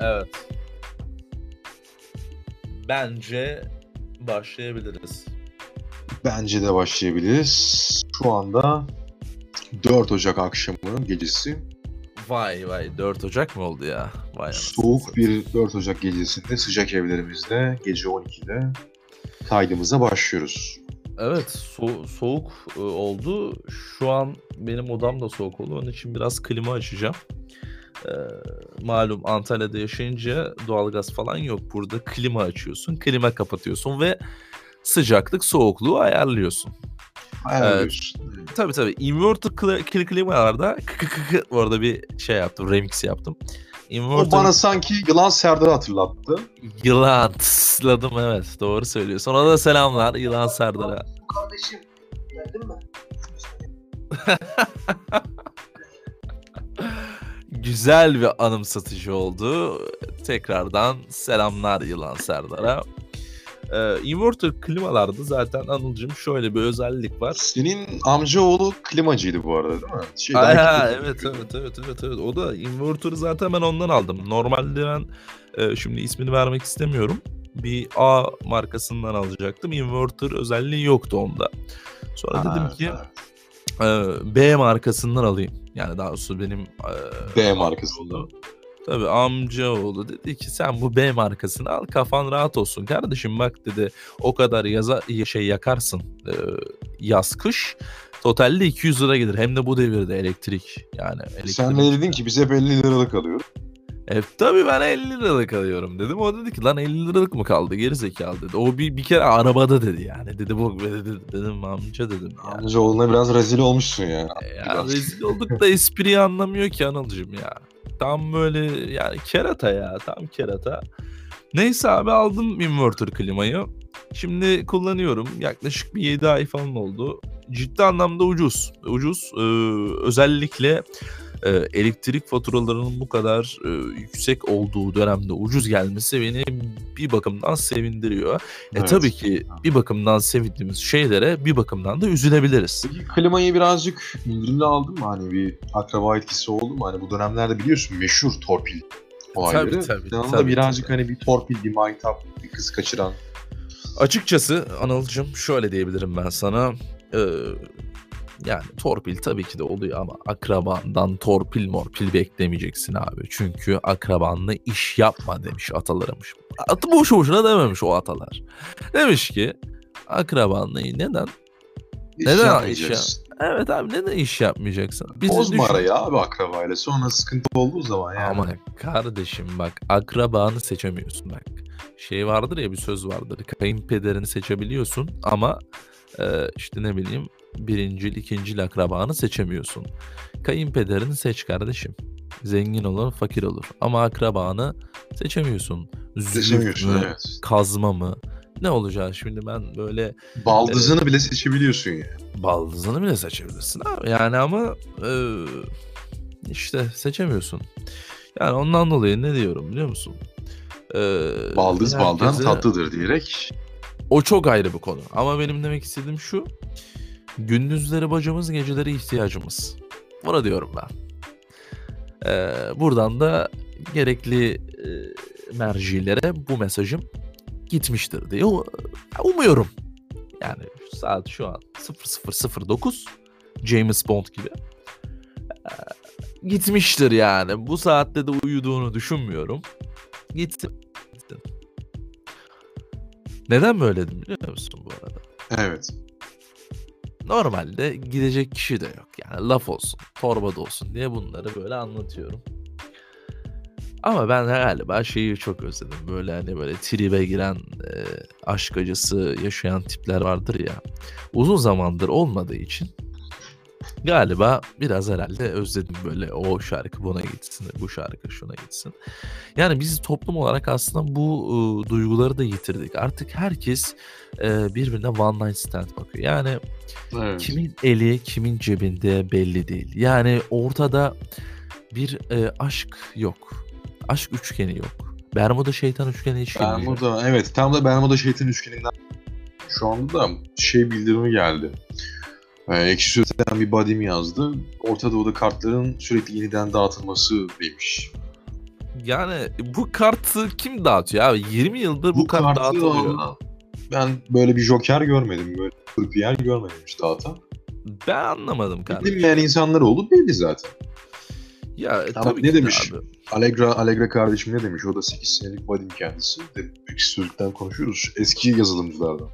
Evet. Bence başlayabiliriz. Bence de başlayabiliriz. Şu anda 4 Ocak akşamının gecesi. Vay vay 4 Ocak mı oldu ya? Vay Soğuk bir 4 Ocak gecesinde sıcak evlerimizde gece 12'de kaydımıza başlıyoruz. Evet so- soğuk e, oldu. Şu an benim odam da soğuk oldu. Onun için biraz klima açacağım. Ee, malum Antalya'da yaşayınca doğalgaz falan yok. Burada klima açıyorsun, klima kapatıyorsun ve sıcaklık soğukluğu ayarlıyorsun. Ayarlıyorsun. Tabii tabii. Inverter kli- kli- klimalarda bu arada bir şey yaptım, remix yaptım. O Inverter bana sanki Yılan Serdar'ı hatırlattı. yılan tısladım evet doğru söylüyorsun. Ona da selamlar Yılan Serdar'a. Kardeşim geldin mi? Güzel bir anımsatıcı oldu. Tekrardan selamlar Yılan Serdar'a. Ee, inverter klimalarda zaten Anılcım şöyle bir özellik var. Senin amcaoğlu klimacıydı bu arada değil mi? Şeyden Aa, evet evet evet evet evet. O da inverter'ı zaten ben ondan aldım. Normalde ben e, şimdi ismini vermek istemiyorum. Bir A markasından alacaktım. Inverter özelliği yoktu onda. Sonra Ha, dedim ki evet. E, B markasından alayım. Yani daha doğrusu benim e, B markasından. Tabii amcaoğlu dedi ki sen bu B markasını al kafan rahat olsun kardeşim bak dedi o kadar yaza şey yakarsın e, yaz kış totalde 200 lira gelir hem de bu devirde elektrik yani elektrik. Sen ne dedin ki biz hep 50 liralık alıyoruz. E, tabii ben 50 liralık alıyorum dedim o dedi ki lan 50 liralık mı kaldı geri zekalı dedi o bir, bir kere arabada dedi yani dedi bu dedi, dedim amca dedim ya. Amcaoğluna biraz rezil olmuşsun ya. Ya Biraz. rezil olduk da espriyi anlamıyor ki Anılcım ya. Tam böyle yani kerata ya tam kerata. Neyse abi aldım inverter klimayı. Şimdi kullanıyorum. Yaklaşık bir 7 ay falan oldu. Ciddi anlamda ucuz. Ucuz. Ee, özellikle e, elektrik faturalarının bu kadar e, yüksek olduğu dönemde ucuz gelmesi beni bir bakımdan sevindiriyor. E Evet. tabii ki bir bakımdan sevindiğimiz şeylere bir bakımdan da üzülebiliriz. Peki klimayı birazcık indirimli aldın mı? Hani bir akraba etkisi oldu mu? Hani bu dönemlerde biliyorsun meşhur torpil olayları. Tabii, tabii, Yanında tabii, birazcık tabii. hani bir torpil, bir maytap, bir kız kaçıran. Açıkçası Anıl'cım şöyle diyebilirim ben sana. Ee, yani torpil tabii ki de oluyor ama akrabandan torpil morpil beklemeyeceksin abi. Çünkü akrabanla iş yapma demiş atalarımış. Atı boşu boşuna dememiş o atalar. Demiş ki akrabanla neden? İş Neden yapmayacaksın. Evet abi neden iş yapmayacaksın? Bizi Bozma düşün- arayı abi akrabayla. Sonra sıkıntı olduğu zaman yani. Ama kardeşim bak akrabanı seçemiyorsun bak. Şey vardır ya bir söz vardır. Kayınpederini seçebiliyorsun ama e, işte ne bileyim birincil, ikincil akrabanı seçemiyorsun. Kayınpederini seç kardeşim. Zengin olur, fakir olur. Ama akrabanı seçemiyorsun. Seçemiyorsun mü, evet. kazma mı? Ne olacak şimdi ben böyle Baldızını bile seçebiliyorsun ya. baldızını bile seçebilirsin abi. Yani ama e, işte seçemiyorsun. Yani ondan dolayı ne diyorum biliyor musun? E, Baldız baldan herkese- tatlıdır diyerek. O çok ayrı bir konu. Ama benim demek istediğim şu. Gündüzleri bacımız, geceleri ihtiyacımız. Bunu diyorum ben. E, buradan da gerekli e, mercilere bu mesajım gitmiştir diye umuyorum. Yani saat şu an 0009 James Bond gibi. Ee, gitmiştir yani. Bu saatte de uyuduğunu düşünmüyorum. Gitsin. Neden böyle dedim biliyor musun bu arada? Evet. Normalde gidecek kişi de yok. Yani laf olsun, torbada olsun diye bunları böyle anlatıyorum. Ama ben galiba şeyi çok özledim. Böyle hani böyle tribe giren e, aşk acısı yaşayan tipler vardır ya. Uzun zamandır olmadığı için galiba biraz herhalde özledim böyle o şarkı buna gitsin, bu şarkı şuna gitsin. Yani biz toplum olarak aslında bu e, duyguları da yitirdik. Artık herkes e, birbirine one night stand bakıyor. Yani evet. Kimin eli kimin cebinde belli değil. Yani ortada bir e, aşk yok. Aşk üçgeni yok. Bermuda şeytan üçgeni hiç. Bermuda evet tam da Bermuda şeytan üçgeninden şu anda da şey bildirimi geldi. Ee, Ekşi Sözlük'ten bir body'm yazdı. Orta Doğu'da kartların sürekli yeniden dağıtılması demiş. Yani bu kartı kim dağıtıyor abi? 20 yıldır bu, Bu kart kartı dağıtılıyor. da- ben böyle bir joker görmedim. Böyle bir yer görmedim hiç dağıtan. Ben anlamadım kardeşim. Bilmeyen insanlar oldu belli zaten. Ya e, tabii ne demiş? abi. Allegra, Allegra kardeşim ne demiş? O da 8 senelik vadim kendisi. Eski sözlükten konuşuyoruz. Eski yazılımcılardan.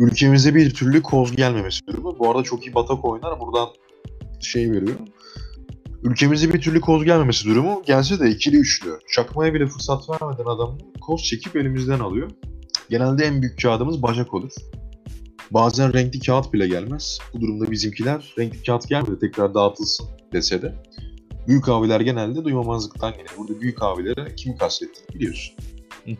Ülkemize bir türlü koz gelmemesi durumu. Bu arada çok iyi batak oynar. Buradan şey veriyor. Ülkemize bir türlü koz gelmemesi durumu gelse de ikili üçlü. Çakmaya bile fırsat vermeden adam koz çekip elimizden alıyor. Genelde en büyük kağıdımız bacak olur. Bazen renkli kağıt bile gelmez. Bu durumda bizimkiler renkli kağıt gelmedi tekrar dağıtılsın dese de Büyük abiler genelde duymamazlıktan gelir. Burada büyük abilere kimi kastettiğini biliyorsun.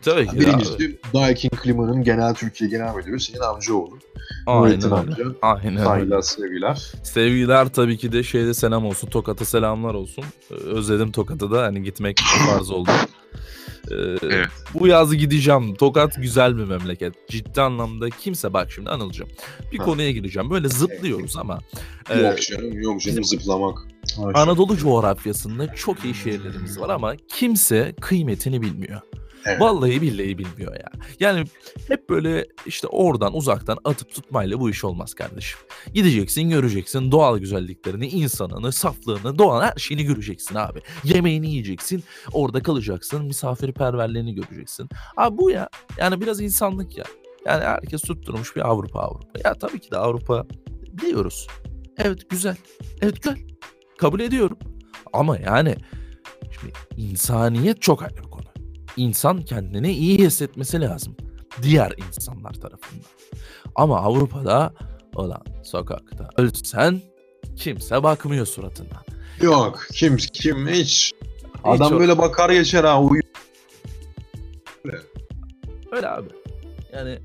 Tabii ki de abi. Birincisi Daikin Klima'nın genel Türkiye Genel Müdürü senin amcaoğlu. Aynen öyle. amca. Aynen öyle. Saygılar, sevgiler. Sevgiler tabii ki de şeyde selam olsun. Tokat'a selamlar olsun. Ee, Özledim Tokat'a da hani gitmek farz oldu. Ee, Evet. Bu yaz gideceğim. Tokat güzel bir memleket. Ciddi anlamda kimse bak şimdi anılacağım. Bir Ha. konuya gireceğim. Böyle zıplıyoruz ama e, yok canım, yok canım zıplamak. Anadolu coğrafyasında çok iyi şehirlerimiz var ama kimse kıymetini bilmiyor. Vallahi billahi bilmiyor ya. Yani hep böyle işte oradan uzaktan atıp tutmayla bu iş olmaz kardeşim. Gideceksin göreceksin doğal güzelliklerini, insanını, saflığını, doğal her şeyini göreceksin abi. Yemeğini yiyeceksin, orada kalacaksın, misafirperverliğini göreceksin. Abi bu ya yani biraz insanlık ya. Yani herkes tutturmuş bir Avrupa Avrupa. Ya tabii ki de Avrupa biliyoruz. Evet güzel. Evet güzel. Kabul ediyorum. Ama yani şimdi insaniyet çok ayrı. İnsan kendini iyi hissetmesi lazım. Diğer insanlar tarafından. Ama Avrupa'da olan sokakta ölsen kimse bakmıyor suratına. Yok, kim kim hiç. Adam o- böyle bakar geçer ha uyu. Öyle abi. Yani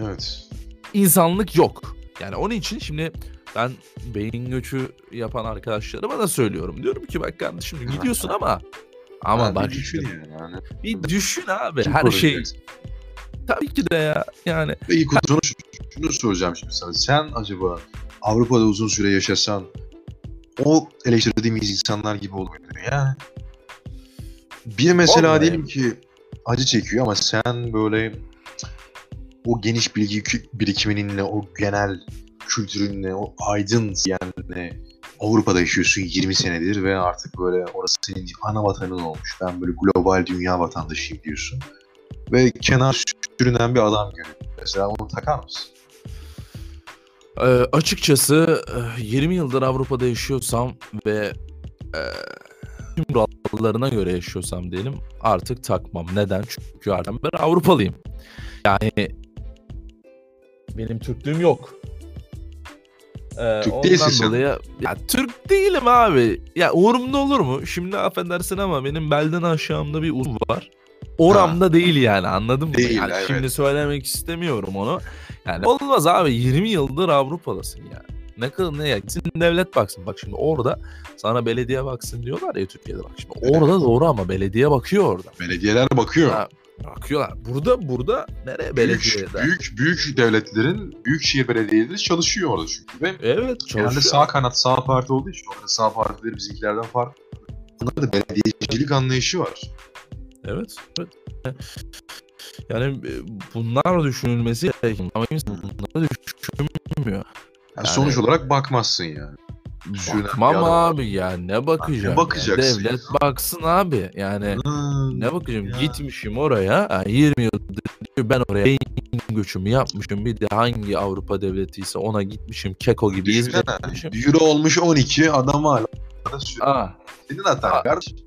Evet. insanlık yok. Yani onun için şimdi ben beyin göçü yapan arkadaşlarıma da söylüyorum. Diyorum ki bak kardeşim gidiyorsun ama ama Ha, bak bir düşün işte, yani. bir düşün abi Kim her şey tabii ki de ya yani Peki Kuzey, şunu, şunu soracağım şimdi sana. Sen acaba Avrupa'da uzun süre yaşasan o eleştirdiğimiz insanlar gibi olur muydun ya? Bir mesela Vallahi. diyelim ki acı çekiyor ama sen böyle o geniş bilgi birikiminle, o genel kültürünle, o aydın yani Avrupa'da yaşıyorsun 20 senedir ve artık böyle orası senin ana vatanın olmuş. Ben böyle global dünya vatandaşıyım diyorsun. Ve kenar sürünen bir adam görüyorsun. Mesela onu takar mısın? Ee, açıkçası e, 20 yıldır Avrupa'da yaşıyorsam ve e, tüm kurallarına göre yaşıyorsam diyelim artık takmam. Neden? Çünkü artık ben Avrupalıyım. Yani benim Türklüğüm yok. Ee, Türk değilsin sen. dolayı ya Türk değilim abi. Ya umurumda olur mu? Şimdi affedersin ama benim belden aşağımda bir uzun var. Oramda değil yani anladın mı? Değil, yani evet. Şimdi söylemek istemiyorum onu. Yani olmaz abi 20 yıldır Avrupa'dasın yani. Ne kadar ne ya gitsin devlet baksın. Bak şimdi orada sana belediye baksın diyorlar ya Türkiye'de bak şimdi. Orada doğru ama belediye bakıyor orada. Belediyeler bakıyor. Ha, bakıyorlar. Burada burada nereye büyük, belediyede? büyük, büyük devletlerin, büyükşehir belediyeleri çalışıyor orada çünkü. Ve Evet genelde çalışıyor. sağ kanat, sağ parti olduğu için orada sağ partileri bizimkilerden farklı. Bunlarda da belediyecilik anlayışı var. Evet. evet. Yani e, bunlar düşünülmesi gerekiyor. Ama kimse bunları düşünmüyor. Yani Yani- sonuç olarak bakmazsın yani. Düşünen Bakmam bir adam. abi ya ne bakacağım. ya? bakacaksın Devlet baksın abi. Yani Hmm. ne bakacağım Ya. gitmişim oraya yani 20 yıldır ben oraya beyin göçümü yapmışım. Bir de hangi Avrupa devleti ise ona gitmişim. Keko gibi. Euro olmuş 12 adam hala. Senin hatan kardeşim.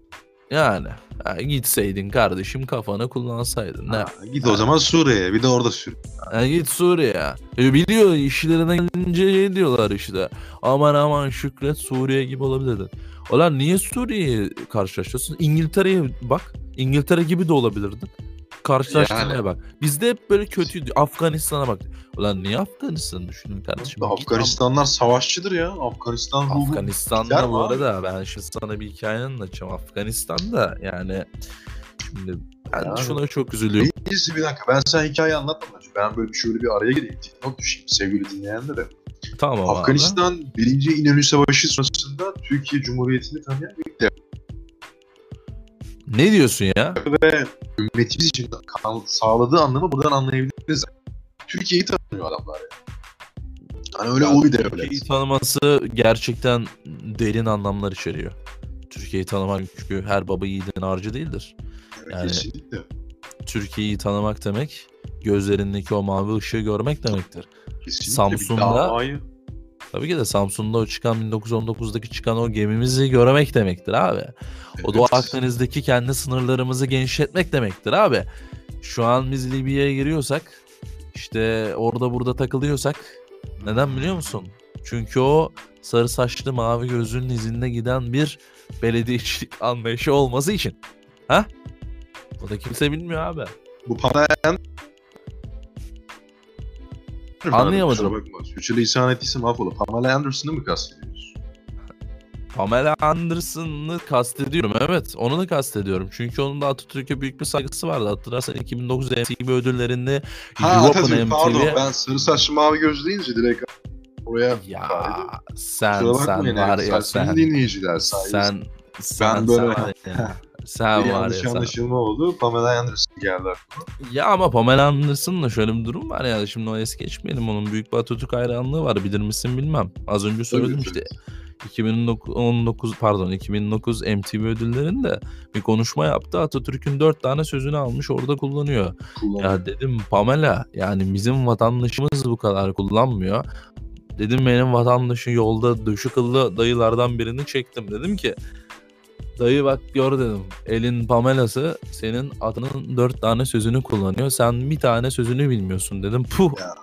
yani ha, gitseydin kardeşim kafanı kullansaydın. Ne? Ha, Git o zaman Suriye'ye bir de orada sür. Ha, git Suriye. E, biliyor işlerine gelince şey diyorlar işte. Aman aman Şükret Suriye gibi olabilirdin. Ulan niye Suriye'yi karşılaştırıyorsun? İngiltere'ye bak. İngiltere gibi de olabilirdin. Karşılaştırmaya Yani. bak. Bizde hep böyle kötüydü. Afganistan'a bak. Ulan niye Afganistan'ı düşünün kardeşim? Afganistanlar savaşçıdır ya. Afganistan ruhu. Afganistan'da bu mi abi? arada ben şimdi sana bir hikaye anlatacağım. Afganistan'da yani şimdi ben Yani. şuna çok üzülüyorum. Birincisi bir dakika ben sana hikaye anlatmadan ben böyle bir şöyle bir araya gireyim. Dipnot düşeyim sevgili dinleyenlere. Tamam abi. Afganistan 1. İnönü Savaşı sırasında Türkiye Cumhuriyeti'ni tanıyan bir devlet. Ne diyorsun ya? ve ümmetimiz için sağladığı anlamı buradan anlayabiliriz. Türkiye'yi tanımıyor adamlar ya. Hani öyle ulu bir devlet. Türkiye'yi tanıması gerçekten derin anlamlar içeriyor. Türkiye'yi tanımak çünkü her baba yiğidin harcı değildir. yani- Kesinlikle. Türkiye'yi tanımak demek gözlerindeki o mavi ışığı görmek demektir. Kesinlikle. Samsun'da- Tabii ki de Samsun'da o çıkan 1919'daki çıkan o gemimizi görmek demektir abi. O Doğu Evet. Akdeniz'deki kendi sınırlarımızı genişletmek demektir abi. Şu an biz Libya'ya giriyorsak işte orada burada takılıyorsak neden biliyor musun? Çünkü o sarı saçlı mavi gözlünün izinde giden bir belediyecilik anlayışı olması için. Ha? O da kimse bilmiyor abi. Bu Pamela Anlayamadım. Bakma. Sürçülisan ettiysem affola. Pamela Anderson'ı mı kastediyoruz? Pamela Anderson'ı kastediyorum evet onu da kastediyorum. Çünkü onun da Atatürk'e büyük bir saygısı vardı. Hatırlarsan 2009 MTV ödüllerinde Ha Atatürk pardon. Ben sarı saçlı mavi göz deyince direkt oraya Ya sen sen var ya sen dinleyiciler saygısız. sen sen böyle- sen ya. Bir var ya yanlış sen. anlaşılma oldu. Pamela Anderson geldi. Ya ama Pamela Anderson'la şöyle bir durum var ya şimdi o es geçmeyelim onun büyük bir Atatürk hayranlığı var bilir misin bilmem. Az önce söyledim Tabii, işte 2019 pardon 2009 MTV ödüllerinde bir konuşma yaptı. Atatürk'ün dört tane sözünü almış orada kullanıyor. Kullanıyor. Ya dedim Pamela yani bizim vatandaşımız bu kadar kullanmıyor. Dedim benim vatandaşım yolda döşü kıllı dayılardan birini çektim. Dedim ki dayı bak gör dedim. Elin Pamela'sı senin adının dört tane sözünü kullanıyor. Sen bir tane sözünü bilmiyorsun dedim. Puh. Ya.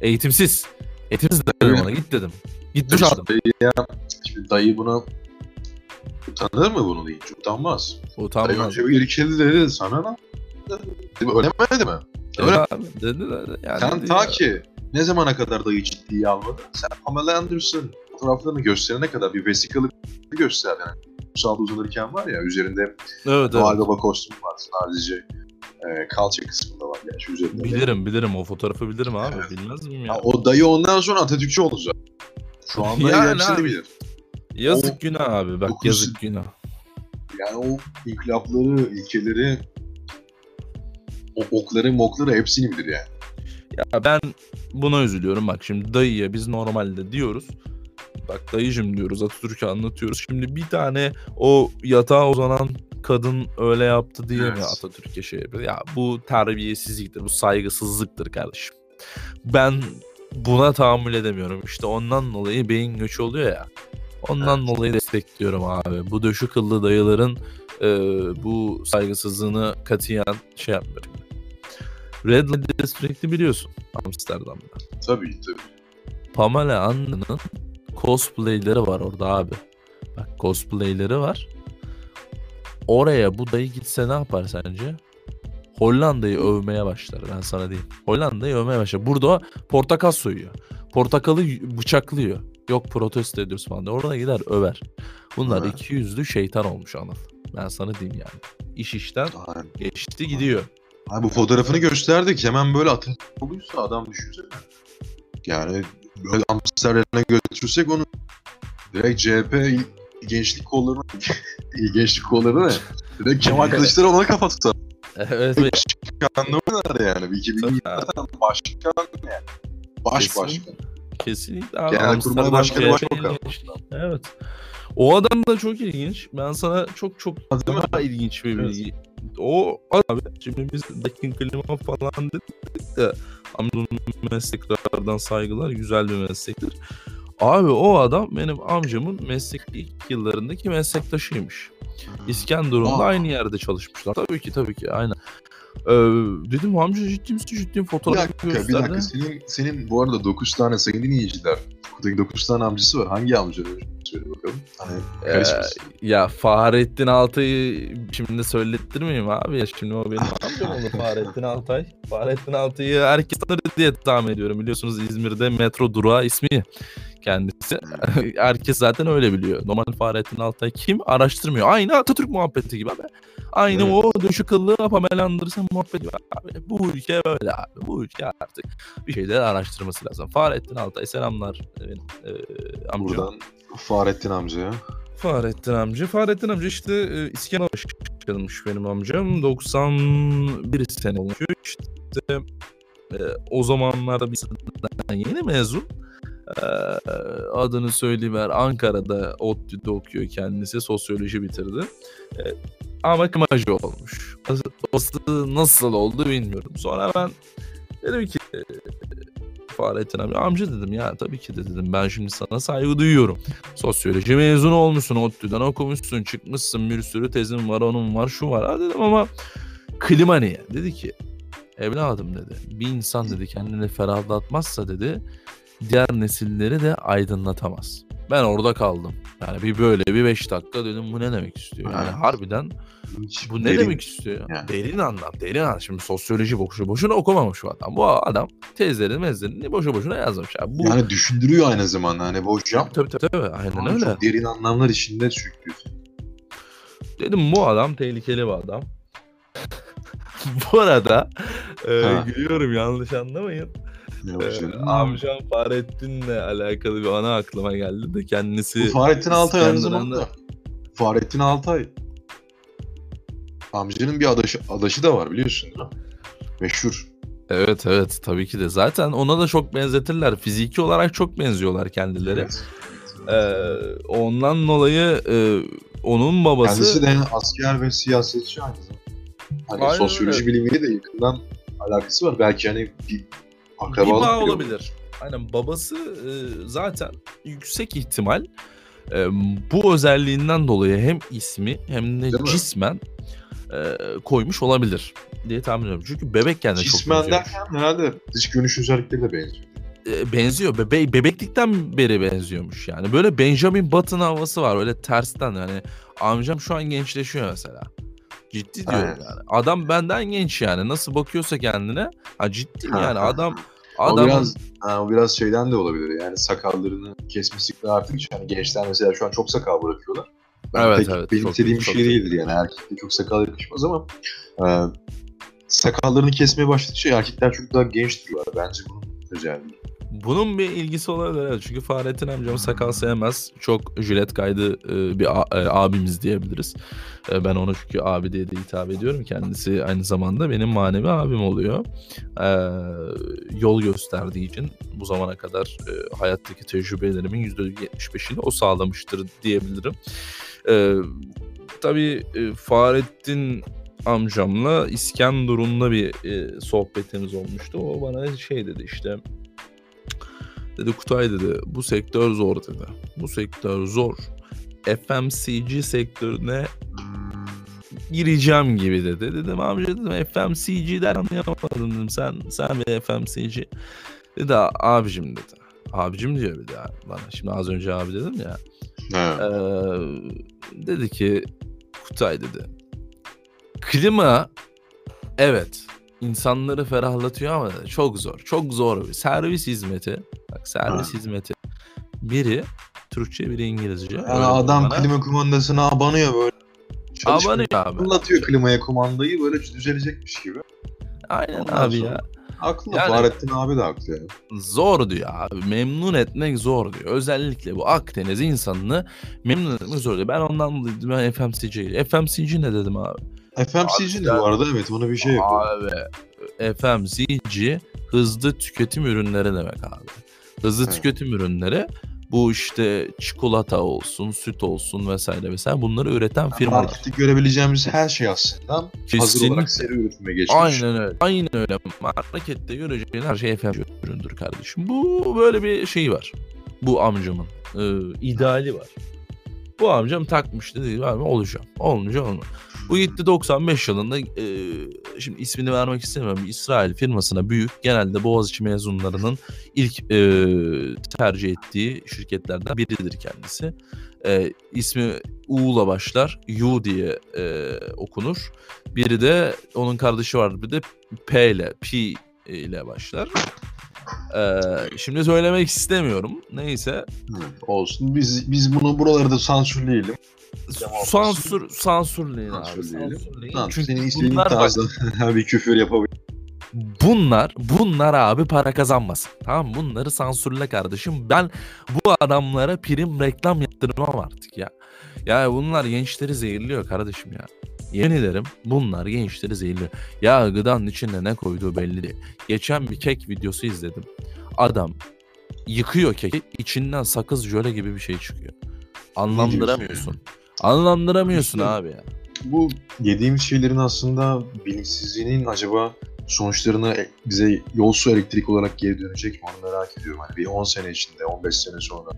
Eğitimsiz. Eğitimsiz dedim ona git dedim. Git duş aldım. Dayı ya, şimdi dayı buna utanır mı bunu deyince? Utanmaz. Dayı Utanmaz. önce bir ilkeli dedi sana ne? Değil mi? Öyle abi, dedi dedi. Yani Sen ta ya. ki ne zamana kadar dayı ciddiye almadın? Sen Pamela Anderson fotoğraflarını gösterene kadar bir vesikalı göster yani. Kutsal uzanırken var ya üzerinde Evet Noel evet. Baba kostümü var sadece e, kalça kısmında var gerçi üzerinde. Bilirim bilirim o fotoğrafı bilirim abi. Evet. Bilmez miyim ya? Ya, o dayı ondan sonra Atatürkçü zaten. Şu anda Yani abi. bilir. Yazık O- günah abi bak dokuz- yazık günah. Yani o inkılapları, ilkeleri, o okları, mokları hepsini bilir yani. Ya ben buna üzülüyorum bak şimdi dayıya biz normalde diyoruz. Bak dayıcım diyoruz Atatürk'ü anlatıyoruz. Şimdi bir tane o yatağa uzanan kadın öyle yaptı diye mi Evet. Atatürk'e şey yapıyor? Ya bu terbiyesizliktir, bu saygısızlıktır kardeşim. Ben buna tahammül edemiyorum. İşte ondan dolayı beyin göçü oluyor ya. Ondan dolayı destekliyorum abi. Bu döşü kıllı dayıların e, bu saygısızlığını katiyen şey yapmıyorum. Red Light District'i biliyorsun Amsterdam'da. Tabii tabii. Pamela Anderson'ın cosplayleri var orada abi. Bak cosplayleri var. Oraya bu dayı gitse ne yapar sence? Hollanda'yı övmeye başlar ben sana diyeyim. Hollanda'yı övmeye başlar. Burada portakal soyuyor. Portakalı bıçaklıyor. Yok protesto ediyoruz falan. diye. Orada gider över. Bunlar Ha. iki yüzlü şeytan olmuş Anıl. Ben sana diyeyim yani. İş işten Aynen. geçti gidiyor. Abi bu fotoğrafını gösterdik. Hemen böyle atın oluysa adam düşünsene. Yani böyle Amsterdam'a götürsek onu direkt CHP gençlik kollarına gençlik kolları ne? Direkt Kemal Kılıçdaroğlu ona kafa tutar. evet. ve- Başkanlığı oynar yani. Bir 2020 Tabii. zaten başkan yani. Baş Kesin. başkan. Kesinlikle abi. Genelkurmay Başkanı Başbakan. Evet. O adam da çok ilginç. Ben sana çok çok Değil mi? daha ilginç bir Evet. bilgi. O abi şimdi biz Dakin Klima falan dedik de Amca'nın mesleklerden saygılar güzel bir meslektir. Abi o adam benim amcamın meslek ilk yıllarındaki meslektaşıymış. İskenderun'da Aa. aynı yerde çalışmışlar. Tabii ki tabii ki aynen. Ee, dedim amca ciddi misin ciddi Bir fotoğraf dakika, bir gösterdi. dakika. Senin, senin bu arada 9 tane sayın dinleyiciler. Buradaki 9 tane amcası var. Hangi amca? Söyle bakalım. Ee, ya Fahrettin Altay'ı şimdi söylettirmeyeyim abi şimdi o benim amcam olur Fahrettin Altay. Fahrettin Altay'ı herkes tanır diye tahmin ediyorum. Biliyorsunuz İzmir'de metro durağı ismi kendisi. herkes zaten öyle biliyor. Normal Fahrettin Altay kim? Araştırmıyor. Aynı Atatürk muhabbeti gibi abi. Aynı Evet. o döşü kıllı Pamela Anderson muhabbeti gibi abi. Bu ülke böyle abi. Bu ülke artık bir şeyler araştırması lazım. Fahrettin Altay selamlar. Benim, e, amcam. Buradan Fahrettin amcaya. Fahrettin amca. Fahrettin amca işte e, İskender yaşamış benim amcam. 91 sene olmuş. İşte e, o zamanlarda biz yeni mezun. E, adını söyleyiver Ankara'da ODTÜ'de okuyor kendisi. Sosyoloji bitirdi. E, ama kımacı olmuş. Nasıl, oldu bilmiyorum. Sonra ben dedim ki e, Fahrettin abi amca dedim ya tabii ki de dedim ben şimdi sana saygı duyuyorum. Sosyoloji mezunu olmuşsun, ODTÜ'den okumuşsun, çıkmışsın bir sürü tezin var, onun var, şu var. Ha dedim ama klima niye? Dedi ki evladım dedi bir insan dedi kendini ferahlatmazsa dedi diğer nesilleri de aydınlatamaz. Ben orada kaldım. Yani bir böyle bir beş dakika dedim bu ne demek istiyor? Yani Evet. harbiden Hiç bu ne derin- demek istiyor? yani. Derin anlam, derin anlam. Şimdi sosyoloji boşu boşuna okumamış bu adam. Bu adam tezlerini mezlerini boşu boşuna yazmış. Abi. Bu, Yani düşündürüyor aynı zamanda hani bu hocam. tabii tabii tabii. Aynen öyle. Çok derin anlamlar içinde sürüklüyor. Dedim bu adam tehlikeli bir adam. bu arada e, Ha. gülüyorum yanlış anlamayın. E, hocam? amcam Fahrettin'le alakalı bir ana aklıma geldi de kendisi Bu Fahrettin Altay aynı zamanda. Fahrettin Altay. Amcanın bir adaşı, adaşı da var biliyorsun değil mi? Meşhur. Evet evet tabii ki de. Zaten ona da çok benzetirler. Fiziki olarak çok benziyorlar kendileri. Evet. Ee, ondan dolayı e, onun babası Kendisi de asker ve siyasetçi aynı zamanda. Hani Aynen sosyoloji öyle. bilimiyle de yakından alakası var. Belki hani bir bir akrabalık bağ bile olabilir. Aynen babası e, zaten yüksek ihtimal e, bu özelliğinden dolayı hem ismi hem de Değil mi? cismen e, koymuş olabilir diye tahmin ediyorum. Çünkü bebekken de çok Cismen benziyor. derken herhalde dış görünüş özellikleri de benziyor. E, benziyor. Bebe bebeklikten beri benziyormuş yani. Böyle Benjamin Button havası var. Öyle tersten yani. Amcam şu an gençleşiyor mesela. Ciddi diyorum Evet. yani. Adam benden genç yani. Nasıl bakıyorsa kendine. Ha ciddi Ha, yani. ha. Adam O adam biraz, ha, o biraz şeyden de olabilir. Yani sakallarını kesmesi arttıkça hani gençler mesela şu an çok sakal bırakıyorlar. Ben Evet, pek evet, benimsediğim çok- bir çok- şey değildir yani. Erkekte çok sakal yakışmaz ama e, sakallarını kesmeye başladıkça erkekler çok daha genç duruyorlar. Bence bunun özelliği. Bunun bir ilgisi olabilir. evet. Çünkü Fahrettin amcam sakal sevmez. Çok jilet kaydı e, bir e, abimiz diyebiliriz. E, Ben ona çünkü abi diye de hitap ediyorum. Kendisi aynı zamanda benim manevi abim oluyor. E, Yol gösterdiği için bu zamana kadar e, hayattaki tecrübelerimin %75'ini o sağlamıştır diyebilirim. E, Tabii e, Fahrettin amcamla İskenderun'da bir e, sohbetimiz olmuştu. O bana şey dedi işte Dedi Kutay dedi bu sektör zor dedi. Bu sektör zor. FMCG sektörüne gireceğim gibi dedi. Dedim amca dedim FMCG'den anlayamadım dedim. Sen sen bir FMCG. Dedi abicim dedi. Abicim diyor bir daha bana. Şimdi az önce abi dedim ya. Evet. Ee, dedi ki Kutay dedi. Klima evet insanları ferahlatıyor ama dedi, çok zor. Çok zor bir servis hizmeti. Bak servis Ha. hizmeti. Biri Türkçe biri İngilizce. Yani Öyle adam bana. klima kumandasına abanıyor böyle. Çalışmıyor. Abanıyor abi. Fırlatıyor klimaya kumandayı böyle düzelecekmiş gibi. Aynen Ondan abi sonra- ya. Haklı. Yani- Fahrettin abi de haklı yani. Zor diyor abi. Memnun etmek zor diyor. Özellikle bu Akdeniz insanını memnun etmek zor diyor. Ben ondan dedim, ben FMCG. FMCG ne dedim abi? FMCG Abi bu arada evet onu bir şey yapıyor. Abi FMCG hızlı tüketim ürünleri demek abi. Hızlı Evet. tüketim ürünleri bu işte çikolata olsun, süt olsun vesaire vesaire bunları üreten firmalar. Markette görebileceğimiz her şey aslında hazır Kesinlikle. olarak seri üretime geçmiş. Aynen öyle. Aynen öyle. Markette göreceğin her şey FMCG üründür kardeşim. Bu böyle bir şey var. Bu amcamın e, ideali var. Bu amcam takmış dedi ben olacağım. Olmayacak olma. Bu gitti 95 yılında e, şimdi ismini vermek istemiyorum. İsrail firmasına büyük genelde Boğaziçi mezunlarının ilk e, tercih ettiği şirketlerden biridir kendisi. E, ismi U'la başlar. U diye e, okunur. Biri de onun kardeşi var. Bir de P ile P ile başlar. E, şimdi söylemek istemiyorum. Neyse. Olsun. Biz biz bunu buraları da sansürleyelim. Sansür sansürleyin abi. Sansürleyelim. Sansürleyin. Tamam, Çünkü senin istediğin bunlar bak, tarzda bir küfür yapabilir. bunlar bunlar abi para kazanmasın. Tamam bunları sansürle kardeşim. Ben bu adamlara prim reklam yaptırmam artık ya. Ya bunlar gençleri zehirliyor kardeşim ya. Yemin ederim bunlar gençleri zehirliyor. Ya gıdanın içinde ne koyduğu belli değil. Geçen bir kek videosu izledim. Adam yıkıyor keki içinden sakız jöle gibi bir şey çıkıyor. Anlamdıramıyorsun. Anlamdıramıyorsun İşte- abi ya. Bu yediğimiz şeylerin aslında bilinçsizliğinin acaba sonuçlarını e- bize yolsu elektrik olarak geri dönecek mi onu merak ediyorum. Hani bir 10 sene içinde, 15 sene sonra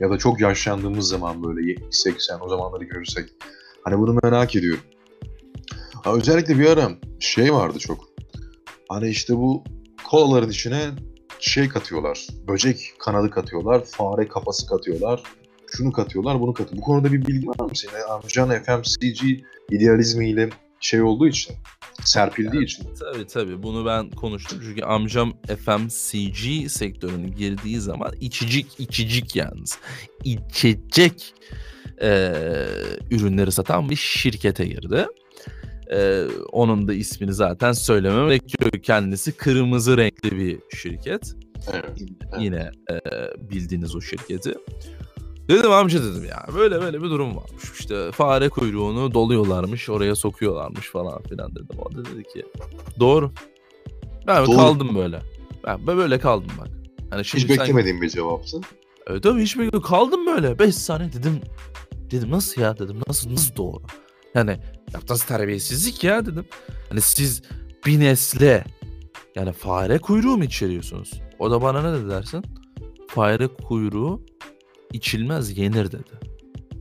ya da çok yaşlandığımız zaman böyle 70-80 o zamanları görürsek. Hani bunu merak ediyorum. Ha, özellikle bir ara şey vardı çok. Hani işte bu kolaların içine şey katıyorlar. Böcek kanadı katıyorlar, fare kafası katıyorlar. Şunu katıyorlar, bunu katıyorlar. Bu konuda bir bilgi var mı senin? Amcan FMCG idealizmiyle şey olduğu için, serpildiği için. Tabii tabii bunu ben konuştum çünkü amcam FMCG sektörüne girdiği zaman içicik içicik yalnız içecek eee, ürünleri satan bir şirkete girdi. Eee, onun da ismini zaten söylemem gerekiyor. Kendisi kırmızı renkli bir şirket. Evet. Yine eee, bildiğiniz o şirketi. Dedim amca dedim ya böyle böyle bir durum varmış. İşte fare kuyruğunu doluyorlarmış oraya sokuyorlarmış falan filan dedim. O da dedi ki doğru. Ben Doğru. kaldım böyle. Ben ben böyle kaldım bak. Hani şimdi Hiç sen- beklemediğim bir cevaptı. Evet tabii hiç beklemedim. Kaldım böyle 5 saniye dedim. Dedim nasıl ya dedim. Nasıl nasıl doğru? Yani yaptığınız terbiyesizlik ya dedim. Hani siz bir nesle yani fare kuyruğu mu içeriyorsunuz? O da bana ne dedi dersin? Fare kuyruğu içilmez yenir dedi.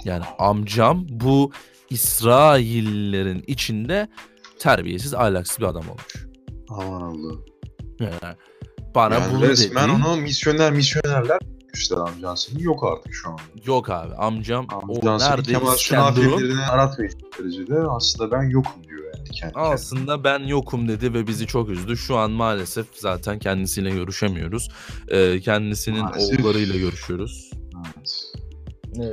Yani amcam bu İsraillerin içinde terbiyesiz ahlaksız bir adam olmuş. Aman Allah'ım. Yani bana Yani bunu resmen dedi. onu misyoner misyonerler işte amcan senin yok artık şu an. Yok abi amcam, Amcan o seni nerede Kemal İskenderun? filmlerine aratmayacak derecede aslında ben yokum diyor yani kendi. Aslında ben yokum dedi ve bizi çok üzdü. Şu an maalesef zaten kendisiyle görüşemiyoruz. Ee, kendisinin Maalesef. oğullarıyla görüşüyoruz. Evet. Ee,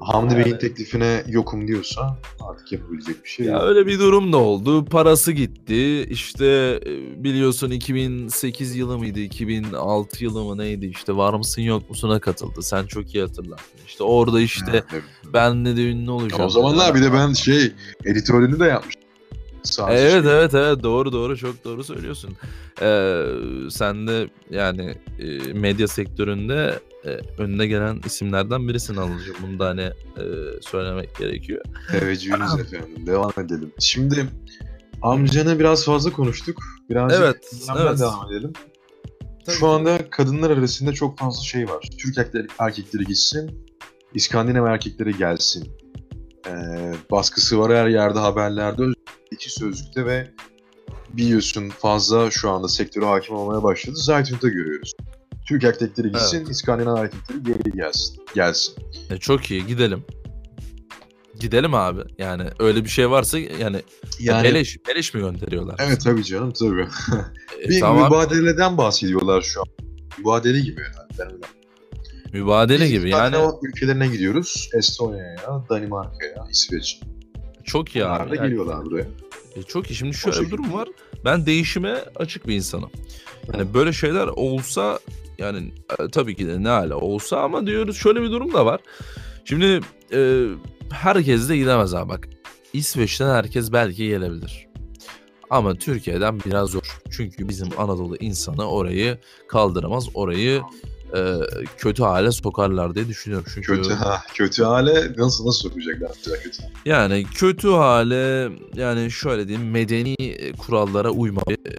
Hamdi yani- Bey'in teklifine yokum diyorsa artık yapabilecek bir şey Ya yok. öyle bir durum da oldu. Parası gitti. İşte e, biliyorsun 2008 yılı mıydı? 2006 yılı mı neydi? İşte var mısın yok musun'a katıldı. Sen çok iyi hatırlarsın. İşte orada işte Evet, evet. ben de ünlü olacağım. o zamanlar bir de ben şey editörünü de yapmış. Sadece Evet şey- evet evet doğru doğru çok doğru söylüyorsun. Ee, sen de yani e, medya sektöründe e, önüne gelen isimlerden birisin alıcı. Bunu da hani e, söylemek gerekiyor. Teveccühünüz efendim. Devam edelim. Şimdi amcana biraz fazla konuştuk. Birazcık Evet, evet. devam edelim. Tabii Şu anda kadınlar arasında çok fazla şey var. Türk erkekleri, erkekleri gitsin, İskandinav erkekleri gelsin. Ee, baskısı var her yerde haberlerde. İki sözlükte ve biliyorsun fazla şu anda sektöre hakim olmaya başladı. Zaytün'de görüyoruz. Türk erkekleri gitsin, İskandinav erkekleri geri gelsin. gelsin. E, çok iyi gidelim. Gidelim abi. Yani öyle bir şey varsa yani, Yani beleş, beleş mi gönderiyorlar? evet tabii canım tabii. E, Bir tamam. mübadeleden bahsediyorlar şu an. Mübadele gibi yani. Ben öyle. Mübadele Biz gibi yani ülkelerine gidiyoruz. Estonya'ya, Danimarka'ya, İsveç. Çok iyi Onlar abi. da Yani- geliyorlar buraya. E, çok iyi. Şimdi şöyle bir şekilde. durum var. Ben değişime açık bir insanım. Hani böyle şeyler olsa yani e, tabii ki de ne hala olsa ama diyoruz şöyle bir durum da var. Şimdi e, herkes de gidemez abi bak. İsveç'ten herkes belki gelebilir. Ama Türkiye'den biraz zor. Çünkü bizim Anadolu insanı orayı kaldıramaz. Orayı e, kötü hale sokarlar diye düşünüyorum. Çünkü Kötü ha, kötü hale nasıl nasıl sokacaklar kötü. yani kötü hale yani şöyle diyeyim medeni e, kurallara uymayan e,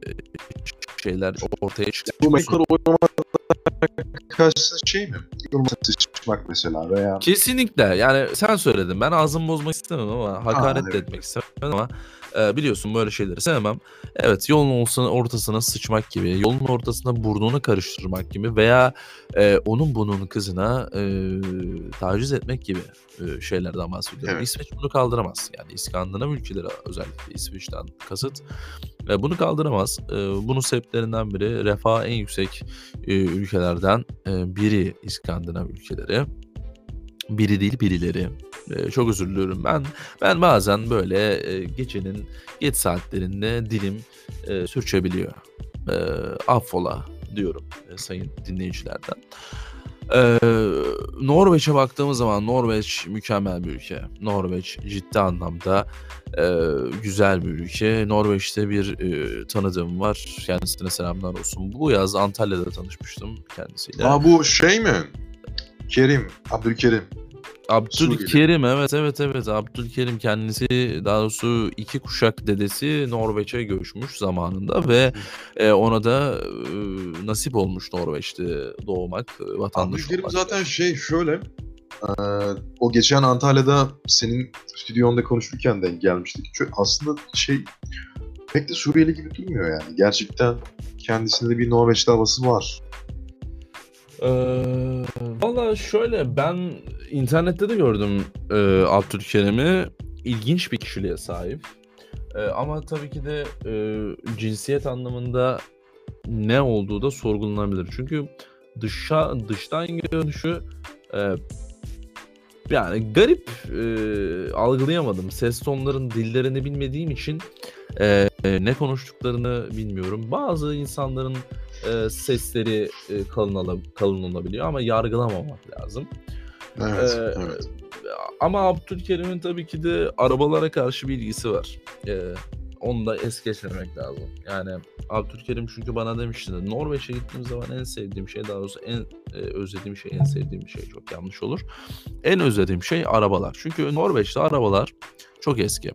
şeyler ortaya çıktı. Bu mekar oynamada karşı şey mi? Yoruma sıçmak mesela veya Kesinlikle yani sen söyledin ben ağzımı bozmak istemem ama hakaret de evet. etmek istemem ama e, biliyorsun böyle şeyleri sevmem. Evet yolun olsun ortasına sıçmak gibi yolun ortasına burnunu karıştırmak gibi veya e, onun bunun kızına e, taciz etmek gibi e, şeylerden bahsediyorum. Evet. İsveç bunu kaldıramaz yani İskandinav ülkeleri özellikle İsveç'ten kasıt e, bunu kaldıramaz. E, bunun sebeplerinden biri refah en yüksek e, ülkelerden e, biri İskandinav ülkeleri biri değil birileri. Ee, çok özür diliyorum. Ben ben bazen böyle e, gecenin geç saatlerinde dilim e, sürçebiliyor. E, affola diyorum e, sayın dinleyicilerden. Ee, Norveç'e baktığımız zaman Norveç mükemmel bir ülke. Norveç ciddi anlamda e, güzel bir ülke. Norveç'te bir e, tanıdığım var. Kendisine selamlar olsun. Bu yaz Antalya'da tanışmıştım kendisiyle. Aa bu şey mi? Kerim, Abdülkerim. Abdülkerim evet evet evet Abdülkerim kendisi daha doğrusu iki kuşak dedesi Norveç'e göçmüş zamanında ve e, ona da e, nasip olmuş Norveç'te doğmak e, vatandaş Abdülkerim olmak. zaten şey şöyle. eee, o geçen Antalya'da senin stüdyonda konuşurken denk gelmiştik. Çö- Aslında şey pek de Suriyeli gibi durmuyor yani. Gerçekten kendisinde bir Norveçli havası var. Ee, Valla şöyle ben internette de gördüm e, Abdülkerim'i. İlginç bir kişiliğe sahip. E, ama tabii ki de e, cinsiyet anlamında ne olduğu da sorgulanabilir. Çünkü dışa dıştan görünüşü e, yani garip e, algılayamadım. Ses tonların dillerini bilmediğim için e, e, ne konuştuklarını bilmiyorum. Bazı insanların e, sesleri e, kalın, ala- kalın olabiliyor ama yargılamamak lazım. Evet, Ee, evet. Ama Abdülkerim'in tabii ki de arabalara karşı bir ilgisi var. Ee, onu da es geçmemek lazım. Yani Abdülkerim çünkü bana demişti Norveç'e gittiğim zaman en sevdiğim şey daha doğrusu en e, özlediğim şey en sevdiğim şey çok yanlış olur. En özlediğim şey arabalar. Çünkü Norveç'te arabalar çok eski.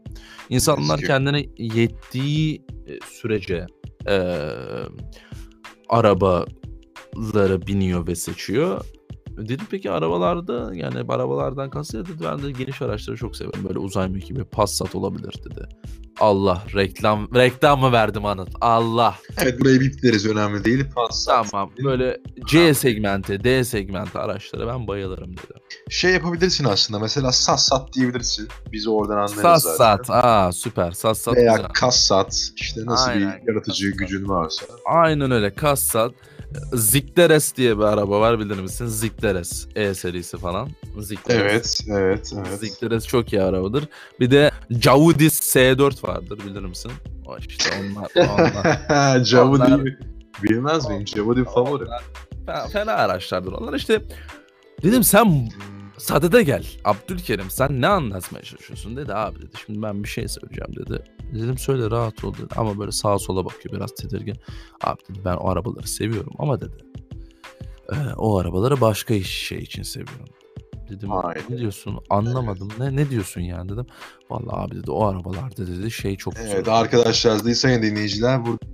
İnsanlar Eski. kendine yettiği e, sürece e, arabalara biniyor ve seçiyor. Dedim peki arabalarda yani arabalardan kastı dedi ben de geniş araçları çok severim. Böyle uzay mekiği Passat olabilir dedi. Allah reklam reklam mı verdim Anıt? Allah. Evet burayı bipleriz önemli değil. Passat. Tamam böyle C segmenti, D segmenti araçlara ben bayılırım dedi. Şey yapabilirsin aslında mesela Sassat diyebilirsin. Biz oradan anlarız Sassat. zaten. Aa süper. Sassat Veya güzel. Kassat. işte nasıl Aynen, bir yaratıcı Kassat. gücün varsa. Aynen öyle. Kassat. Zikteres diye bir araba var bilir misin? Zikteres. E serisi falan. Zikteres. Evet, evet, evet. Zikteres çok iyi arabadır. Bir de Caudis S4 vardır bilir misin? O işte onlar. onlar. Değil. Bilmez miyim? Javu değil favori. Fena araçlardır. Onlar işte dedim sen sadede gel. Abdülkerim sen ne anlatmaya çalışıyorsun dedi abi dedi. Şimdi ben bir şey söyleyeceğim dedi. Dedim söyle rahat ol dedi. Ama böyle sağa sola bakıyor biraz tedirgin. Abi dedi ben o arabaları seviyorum ama dedi. "e, o arabaları başka şey için seviyorum. Dedim Hayır. ne diyorsun anlamadım. Ne ne diyorsun yani dedim. Vallahi abi dedi o arabalarda dedi şey çok güzel. Evet arkadaşlar, sayın dinleyiciler burada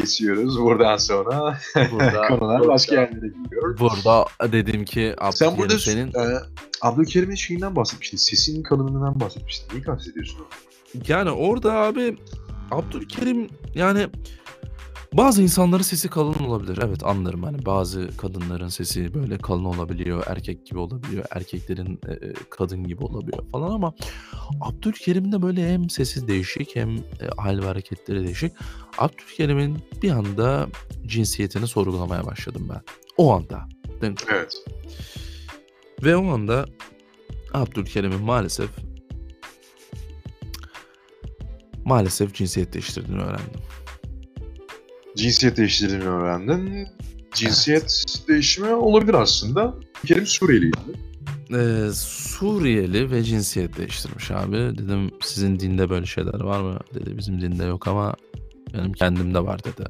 kesiyoruz. Buradan sonra Burada- konular burada- başka yerlere gidiyor. Burada dedim ki Abdülkerim Sen burada senin e, Abdülkerim'in şeyinden bahsetmiştin. Sesinin kalınlığından bahsetmiştin. Neyi kastediyorsun? Yani orada abi Abdülkerim yani bazı insanların sesi kalın olabilir. Evet anlarım hani bazı kadınların sesi böyle kalın olabiliyor. Erkek gibi olabiliyor. Erkeklerin e, e, kadın gibi olabiliyor falan ama Abdülkerim'de böyle hem sesi değişik hem e, hal ve hareketleri değişik. Abdülkerim'in bir anda cinsiyetini sorgulamaya başladım ben. O anda. Evet. ve o anda Abdülkerim'in maalesef maalesef cinsiyet değiştirdiğini öğrendim. Cinsiyet değiştirdiğini öğrendin. Cinsiyet değişimi olabilir aslında. Kerim Suriyeliydi. Ee, Suriyeli ve cinsiyet değiştirmiş abi. Dedim sizin dinde böyle şeyler var mı? Dedi bizim dinde yok ama benim kendimde var dedi.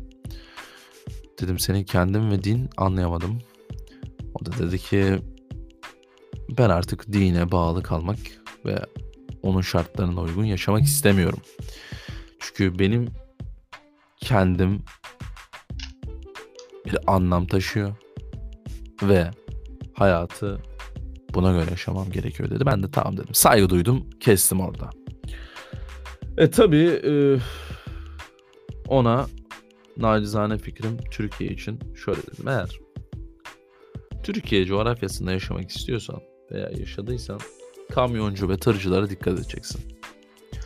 Dedim senin kendin ve din anlayamadım. O da dedi ki ben artık dine bağlı kalmak ve onun şartlarına uygun yaşamak istemiyorum. Çünkü benim kendim bir anlam taşıyor ve hayatı buna göre yaşamam gerekiyor dedi. Ben de tamam dedim. Saygı duydum. Kestim orada. E tabi ona nacizane fikrim Türkiye için şöyle dedim. Eğer Türkiye coğrafyasında yaşamak istiyorsan veya yaşadıysan kamyoncu ve tırcılara dikkat edeceksin.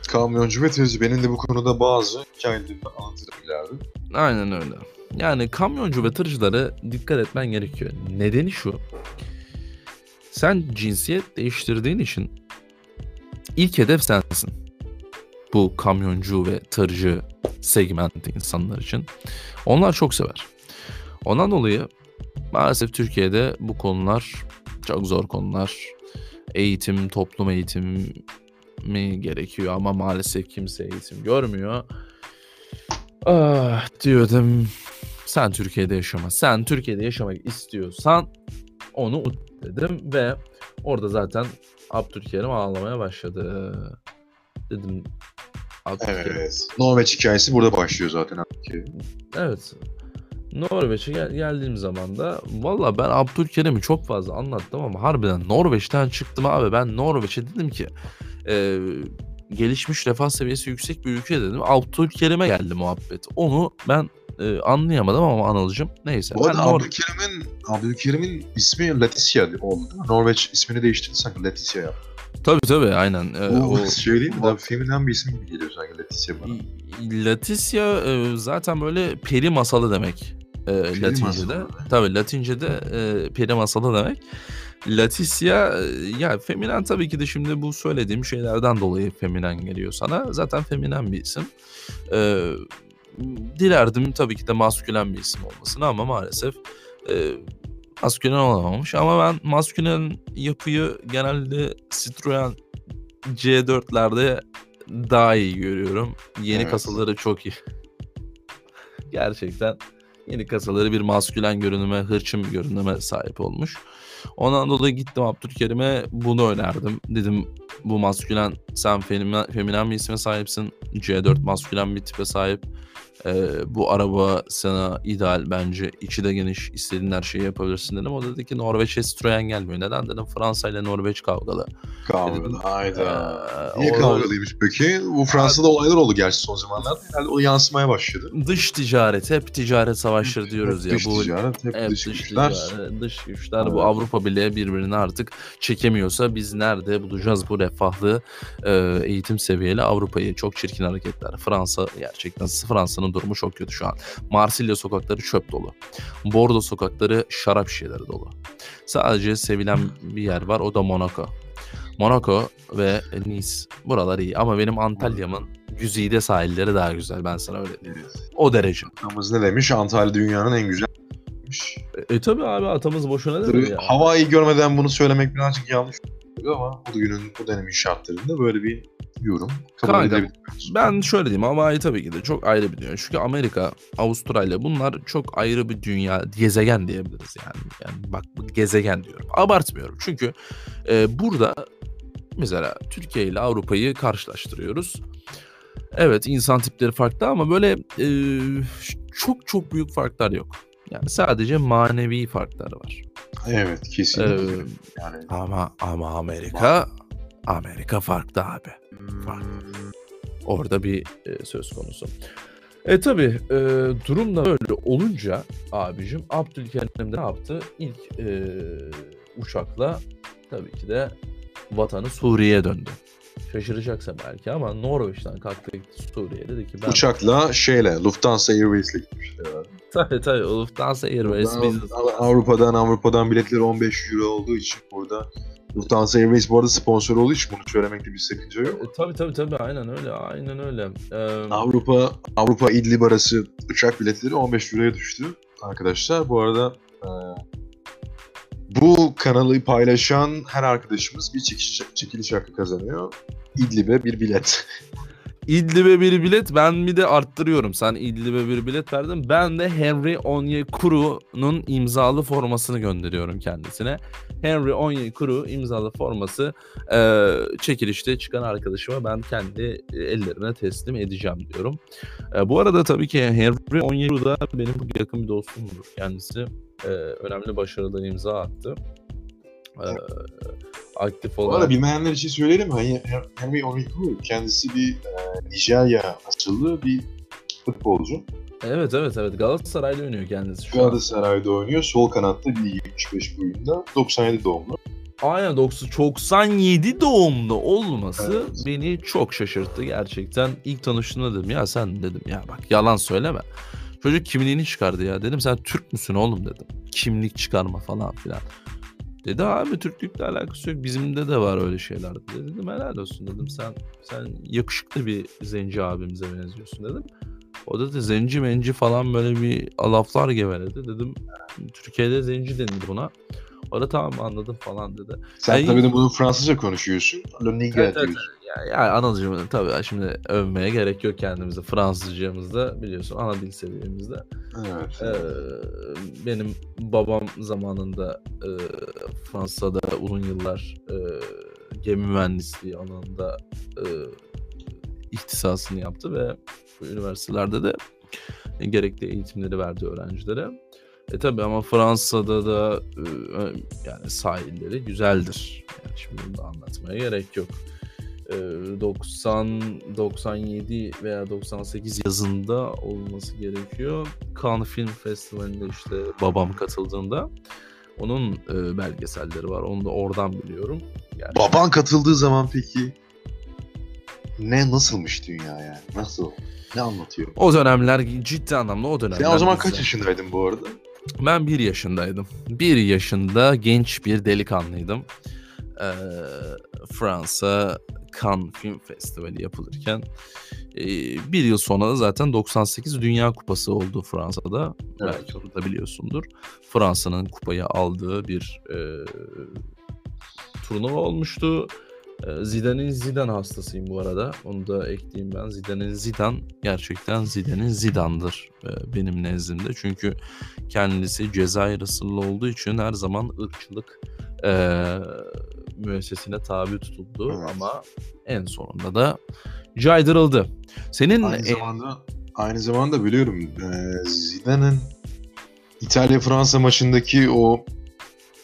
Kamyoncu ve tırcı. Benim de bu konuda bazı hikayelerimi anlatırım ileride. Aynen öyle. Yani kamyoncu ve tırcılara dikkat etmen gerekiyor. Nedeni şu. Sen cinsiyet değiştirdiğin için ilk hedef sensin. Bu kamyoncu ve tırcı segmenti insanlar için. Onlar çok sever. Ondan dolayı maalesef Türkiye'de bu konular çok zor konular. Eğitim, toplum eğitimi gerekiyor ama maalesef kimse eğitim görmüyor. Ah diyordum. Sen Türkiye'de yaşama. Sen Türkiye'de yaşamak istiyorsan onu unut dedim ve orada zaten Abdülkerim ağlamaya başladı. Dedim Abdülkerim. Evet. Norveç hikayesi burada başlıyor zaten. abi. Evet. Norveç'e gel- geldiğim zaman da valla ben Abdülkerim'i çok fazla anlattım ama harbiden Norveç'ten çıktım abi. Ben Norveç'e dedim ki e, gelişmiş refah seviyesi yüksek bir ülke dedim. Abdülkerim'e geldi muhabbet. Onu ben e, anlayamadım ama Anılcım neyse. Bu arada Abdülkerim'in, Abdülkerim'in ismi Leticia oldu. Norveç ismini değiştirdi sanki Leticia yaptı. Tabii tabii aynen. E, Bu o- şey değil mi? Daha feminen bir isim gibi geliyor sanki Leticia bana. Leticia e, zaten böyle peri masalı demek. E, Latince'de. masalı. Tabii Latince'de e, peri masalı demek. Leticia e, ya feminen tabii ki de şimdi bu söylediğim şeylerden dolayı feminen geliyor sana. Zaten feminen bir isim. E, dilerdim tabii ki de maskülen bir isim olmasını ama maalesef e, maskülen olamamış. Ama ben maskülen yapıyı genelde Citroen C4'lerde daha iyi görüyorum. Yeni Evet. kasaları çok iyi. Gerçekten yeni kasaları bir maskülen görünüme, hırçın görünüme sahip olmuş. Ondan dolayı gittim Abdülkerim'e bunu önerdim. Dedim bu maskülen sen feminen, feminen bir isme sahipsin. C4 maskülen bir tipe sahip. Ee, bu araba sana ideal bence. İçi de geniş. istediğin her şeyi yapabilirsin dedim. O dedi ki Norveç'e Citroen gelmiyor. Neden dedim Fransa ile Norveç kavgalı. Kavgalı. Hayda. Ee, Niye o- kavgalıymış peki? Bu Fransa'da olaylar oldu gerçi son zamanlarda. Herhalde o yansımaya başladı. Dış ticaret, hep ticaret savaşları diyoruz ya. Dış bu ticaret, hep, hep dış, dış, güçler. ticaret, dış güçler. Bu. Avrupa Birliği birbirini artık çekemiyorsa biz nerede bulacağız bu refahlı e, eğitim seviyeli Avrupa'yı? Çok çirkin hareketler. Fransa gerçekten Fransa'nın durumu çok kötü şu an. Marsilya sokakları çöp dolu. Bordo sokakları şarap şişeleri dolu. Sadece sevilen bir yer var o da Monaco. Monaco ve Nice. Buralar iyi ama benim Antalya'mın güzide sahilleri daha güzel ben sana öyle diyeyim. O derece. Atamız ne demiş? Antalya dünyanın en güzel demiş. E, e tabi abi atamız boşuna ya. havayı görmeden bunu söylemek birazcık yanlış oluyor ama bu günün bu dönemin şartlarında böyle bir yorum kabul Kanka. Ben şöyle diyeyim Hawaii tabii ki de çok ayrı bir dünya. Çünkü Amerika, Avustralya bunlar çok ayrı bir dünya, gezegen diyebiliriz yani. Yani bak gezegen diyorum. Abartmıyorum. Çünkü e, burada mesela Türkiye ile Avrupa'yı karşılaştırıyoruz. Evet insan tipleri farklı ama böyle e, çok çok büyük farklar yok. Yani sadece manevi farklar var. Evet kesinlikle. Ee, yani Ama ama Amerika Amerika farklı abi. farklı. Orada bir e, söz konusu. E tabi e, durum da böyle olunca abicim Abdülkerim de ne yaptı? İlk e, uçakla tabii ki de vatanı Suriye'ye döndü. Şaşıracaksın belki ama Norveç'ten kalktı gitti Suriye'ye dedi ki ben... Uçakla şeyle Lufthansa Airways'le herhalde. Tabii tabii Lufthansa Airways Buradan. Avrupa'dan Avrupa'dan biletleri 15 euro olduğu için burada Lufthansa Airways bu arada sponsor olduğu için bunu söylemekte bir sakınca yok. E, tabii tabii tabii aynen öyle aynen öyle. E, Avrupa Avrupa İdlib arası uçak biletleri 15 euroya düştü arkadaşlar. Bu arada e, kanalı paylaşan her arkadaşımız bir çekiliş, çekiliş hakkı kazanıyor. İdlib'e bir bilet. İdlib'e bir bilet ben bir de arttırıyorum. Sen İdlib'e bir bilet verdin. Ben de Henry Onyekuru'nun imzalı formasını gönderiyorum kendisine. Henry Onyekuru imzalı forması e, çekilişte çıkan arkadaşıma ben kendi ellerine teslim edeceğim diyorum. E, bu arada tabii ki Henry Onyekuru da benim yakın bir dostumdur. Kendisi e, önemli başarılar imza attı. E, aktif olarak. arada bilmeyenler için söyleyelim. Hani Henry Onyekuru kendisi bir e, Nijerya asıllı bir futbolcu. Evet evet evet Galatasaray'la oynuyor kendisi şu an. Galatasaray'da oynuyor. Sol kanatta 1.75 boyunda. 97 doğumlu. Aynen 90 97 doğumlu olması Evet. beni çok şaşırttı gerçekten. İlk tanıştığımda dedim ya sen dedim ya bak yalan söyleme. Çocuk kimliğini çıkardı ya dedim sen Türk müsün oğlum dedim. Kimlik çıkarma falan filan. Dedi abi Türklükle alakası yok. Bizimde de var öyle şeyler dedi. Dedim helal olsun dedim. Sen sen yakışıklı bir zenci abimize benziyorsun dedim. O da da zenci menci falan böyle bir laflar geveledi. Dedim Türkiye'de zenci denir buna. O da tamam anladım falan dedi. Sen Ay- tabii de bunu Fransızca konuşuyorsun. Le Niger Evet, evet, diyorsun. Ya, ya Anadolu'cum tabii şimdi övmeye gerek yok kendimizi. Fransızcamızda biliyorsun ana dil seviyemizde. Evet. Ee, benim babam zamanında e, Fransa'da uzun yıllar e, gemi mühendisliği alanında e, ihtisasını yaptı ve bu üniversitelerde de gerekli eğitimleri verdi öğrencilere. E tabi ama Fransa'da da e, yani sahilleri güzeldir. Yani şimdi bunu da anlatmaya gerek yok. E, 90 97 veya 98 yazında olması gerekiyor. Cannes Film Festivali'nde işte babam katıldığında onun e, belgeselleri var. Onu da oradan biliyorum. Yani Baban katıldığı zaman peki ne nasılmış dünya yani? Nasıl? Ne anlatıyor? o dönemler ciddi anlamda o dönemler. Sen o zaman güzel. kaç yaşındaydın bu arada? Ben bir yaşındaydım. Bir yaşında genç bir delikanlıydım. Ee, Fransa Cannes Film Festivali yapılırken e, bir yıl sonra da zaten 98 Dünya Kupası oldu Fransa'da. Evet. Belki onu da biliyorsundur. Fransa'nın kupayı aldığı bir e, turnuva olmuştu. E, Zidane'in Zidane hastasıyım bu arada. Onu da ekleyeyim ben. Zidane'in Zidane gerçekten Zidane'in Zidane'dır e, benim nezdimde. Çünkü kendisi Cezayir asıllı olduğu için her zaman ırkçılık e, müessesine tabi tutuldu Evet. ama en sonunda da caydırıldı. Senin Aynı e, zamanda aynı zamanda biliyorum e, Zidane'ın İtalya-Fransa maçındaki o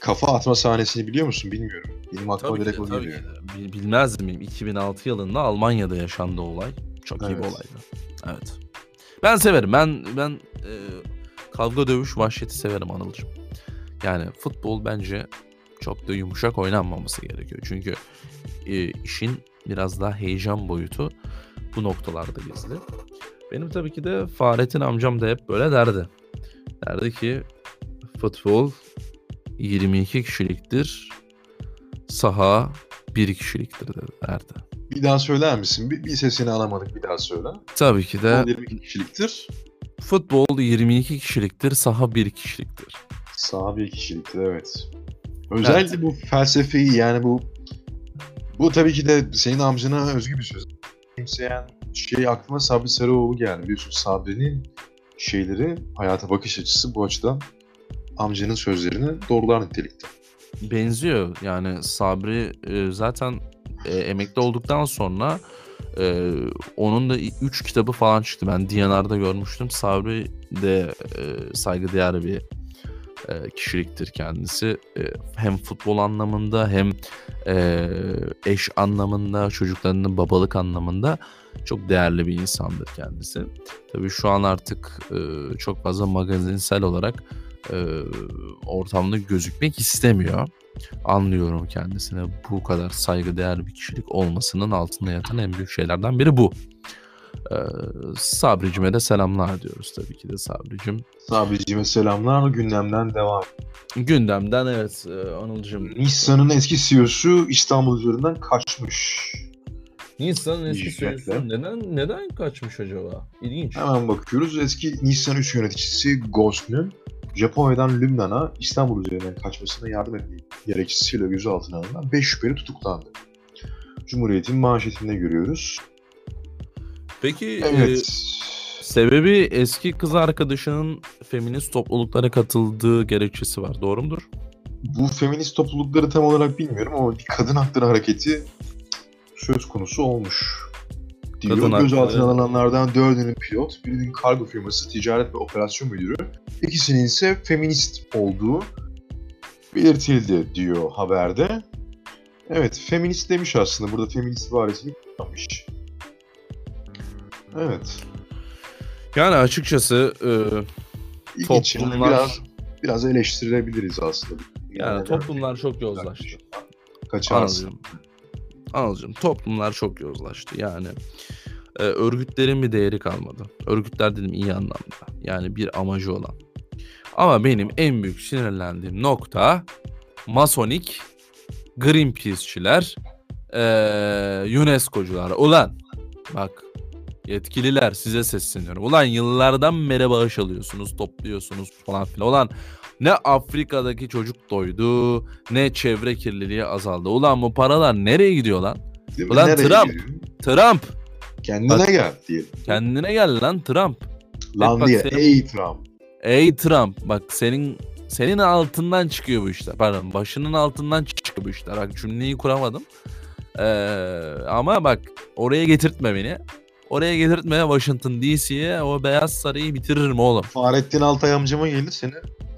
kafa atma sahnesini biliyor musun bilmiyorum. Benim aklıma tabii ki, direkt de, o tabii geliyor. de. Bil- Bilmez miyim? 2006 yılında Almanya'da yaşandı o olay. Çok iyi bir Evet. olaydı. Evet. Ben severim. Ben ben e, kavga dövüş vahşeti severim Anılcım. Yani futbol bence çok da yumuşak oynanmaması gerekiyor. Çünkü e, işin biraz daha heyecan boyutu bu noktalarda gizli. Benim tabii ki de Fahrettin amcam da hep böyle derdi. Derdi ki futbol 22 kişiliktir. Saha 1 kişiliktir derdi. Bir daha söyler misin? Bir, bir sesini alamadık bir daha söyle. Tabii ki de 22 kişiliktir. futbol 22 kişiliktir, saha 1 kişiliktir. Sağ bir kişiliktir evet. Özellikle bu felsefeyi yani bu bu tabii ki de senin amcana özgü bir söz. Kimseyen şey aklıma Sabri Sarıoğlu geldi. Biliyorsun Sabri'nin şeyleri, hayata bakış açısı bu açıdan amcanın sözlerini doğrular nitelikte. Benziyor yani Sabri e, zaten e, emekli olduktan sonra e, onun da 3 kitabı falan çıktı. Ben DNR'da görmüştüm. Sabri de saygıdeğer bir kişiliktir kendisi. Hem futbol anlamında hem eş anlamında, çocuklarının babalık anlamında çok değerli bir insandır kendisi. Tabii şu an artık çok fazla magazinsel olarak e, ortamda gözükmek istemiyor. Anlıyorum kendisine bu kadar saygıdeğer bir kişilik olmasının altında yatan en büyük şeylerden biri bu. Ee, Sabricime de selamlar diyoruz tabii ki de Sabricim. Sabriciğime selamlar. Gündemden devam. Gündemden evet e, Anılcım. Nissan'ın eski CEO'su İstanbul üzerinden kaçmış. Nisan'ın eski sözü neden neden kaçmış acaba? İlginç. Hemen bakıyoruz. Eski Nissan üst yöneticisi Gosn'un Japonya'dan Lübnan'a İstanbul üzerinden kaçmasına yardım ettiği gerekçesiyle gözaltına alınan 5 şüpheli tutuklandı. Cumhuriyet'in manşetinde görüyoruz. Peki Evet. e, sebebi eski kız arkadaşının feminist topluluklara katıldığı gerekçesi var. Doğru mudur? Bu feminist toplulukları tam olarak bilmiyorum ama bir kadın hakları hareketi söz konusu olmuş. Diyor. Kadın Gözaltına hakları. alınanlardan dördünün pilot, birinin kargo firması ticaret ve operasyon müdürü, ikisinin ise feminist olduğu belirtildi diyor haberde. Evet, feminist demiş aslında. Burada feminist ibaresini kullanmış. Evet. Yani açıkçası e, İlginç. Yani Toplumlar- biraz biraz eleştirilebiliriz aslında. yani toplumlar çok yozlaştı. Kaçarsın. Anladım. Anladım. Toplumlar çok yozlaştı. Yani e, örgütlerin bir değeri kalmadı. Örgütler dedim iyi anlamda. Yani bir amacı olan. Ama benim en büyük sinirlendiğim nokta Masonik, Greenpeace'çiler, e, UNESCO'cular. Ulan bak Yetkililer size sesleniyorum. Ulan yıllardan beri bağış alıyorsunuz, topluyorsunuz falan filan. Ulan ne Afrika'daki çocuk doydu, ne çevre kirliliği azaldı. Ulan bu paralar nereye gidiyor lan? Değil? Ulan Nereye Trump. gidiyor? Trump! Kendine Bak- gel diyelim. Kendine gel lan Trump. Lan bak diye. senin- Ey Trump. Ey Trump bak senin senin altından çıkıyor bu işler. Pardon başının altından çıkıyor bu işler. Bak cümleyi kuramadım. Ee, ama bak oraya getirtme beni. Oraya getirtme Washington DC'ye o Beyaz Sarayı bitiririm oğlum. Fahrettin Altay amcama gelir seni.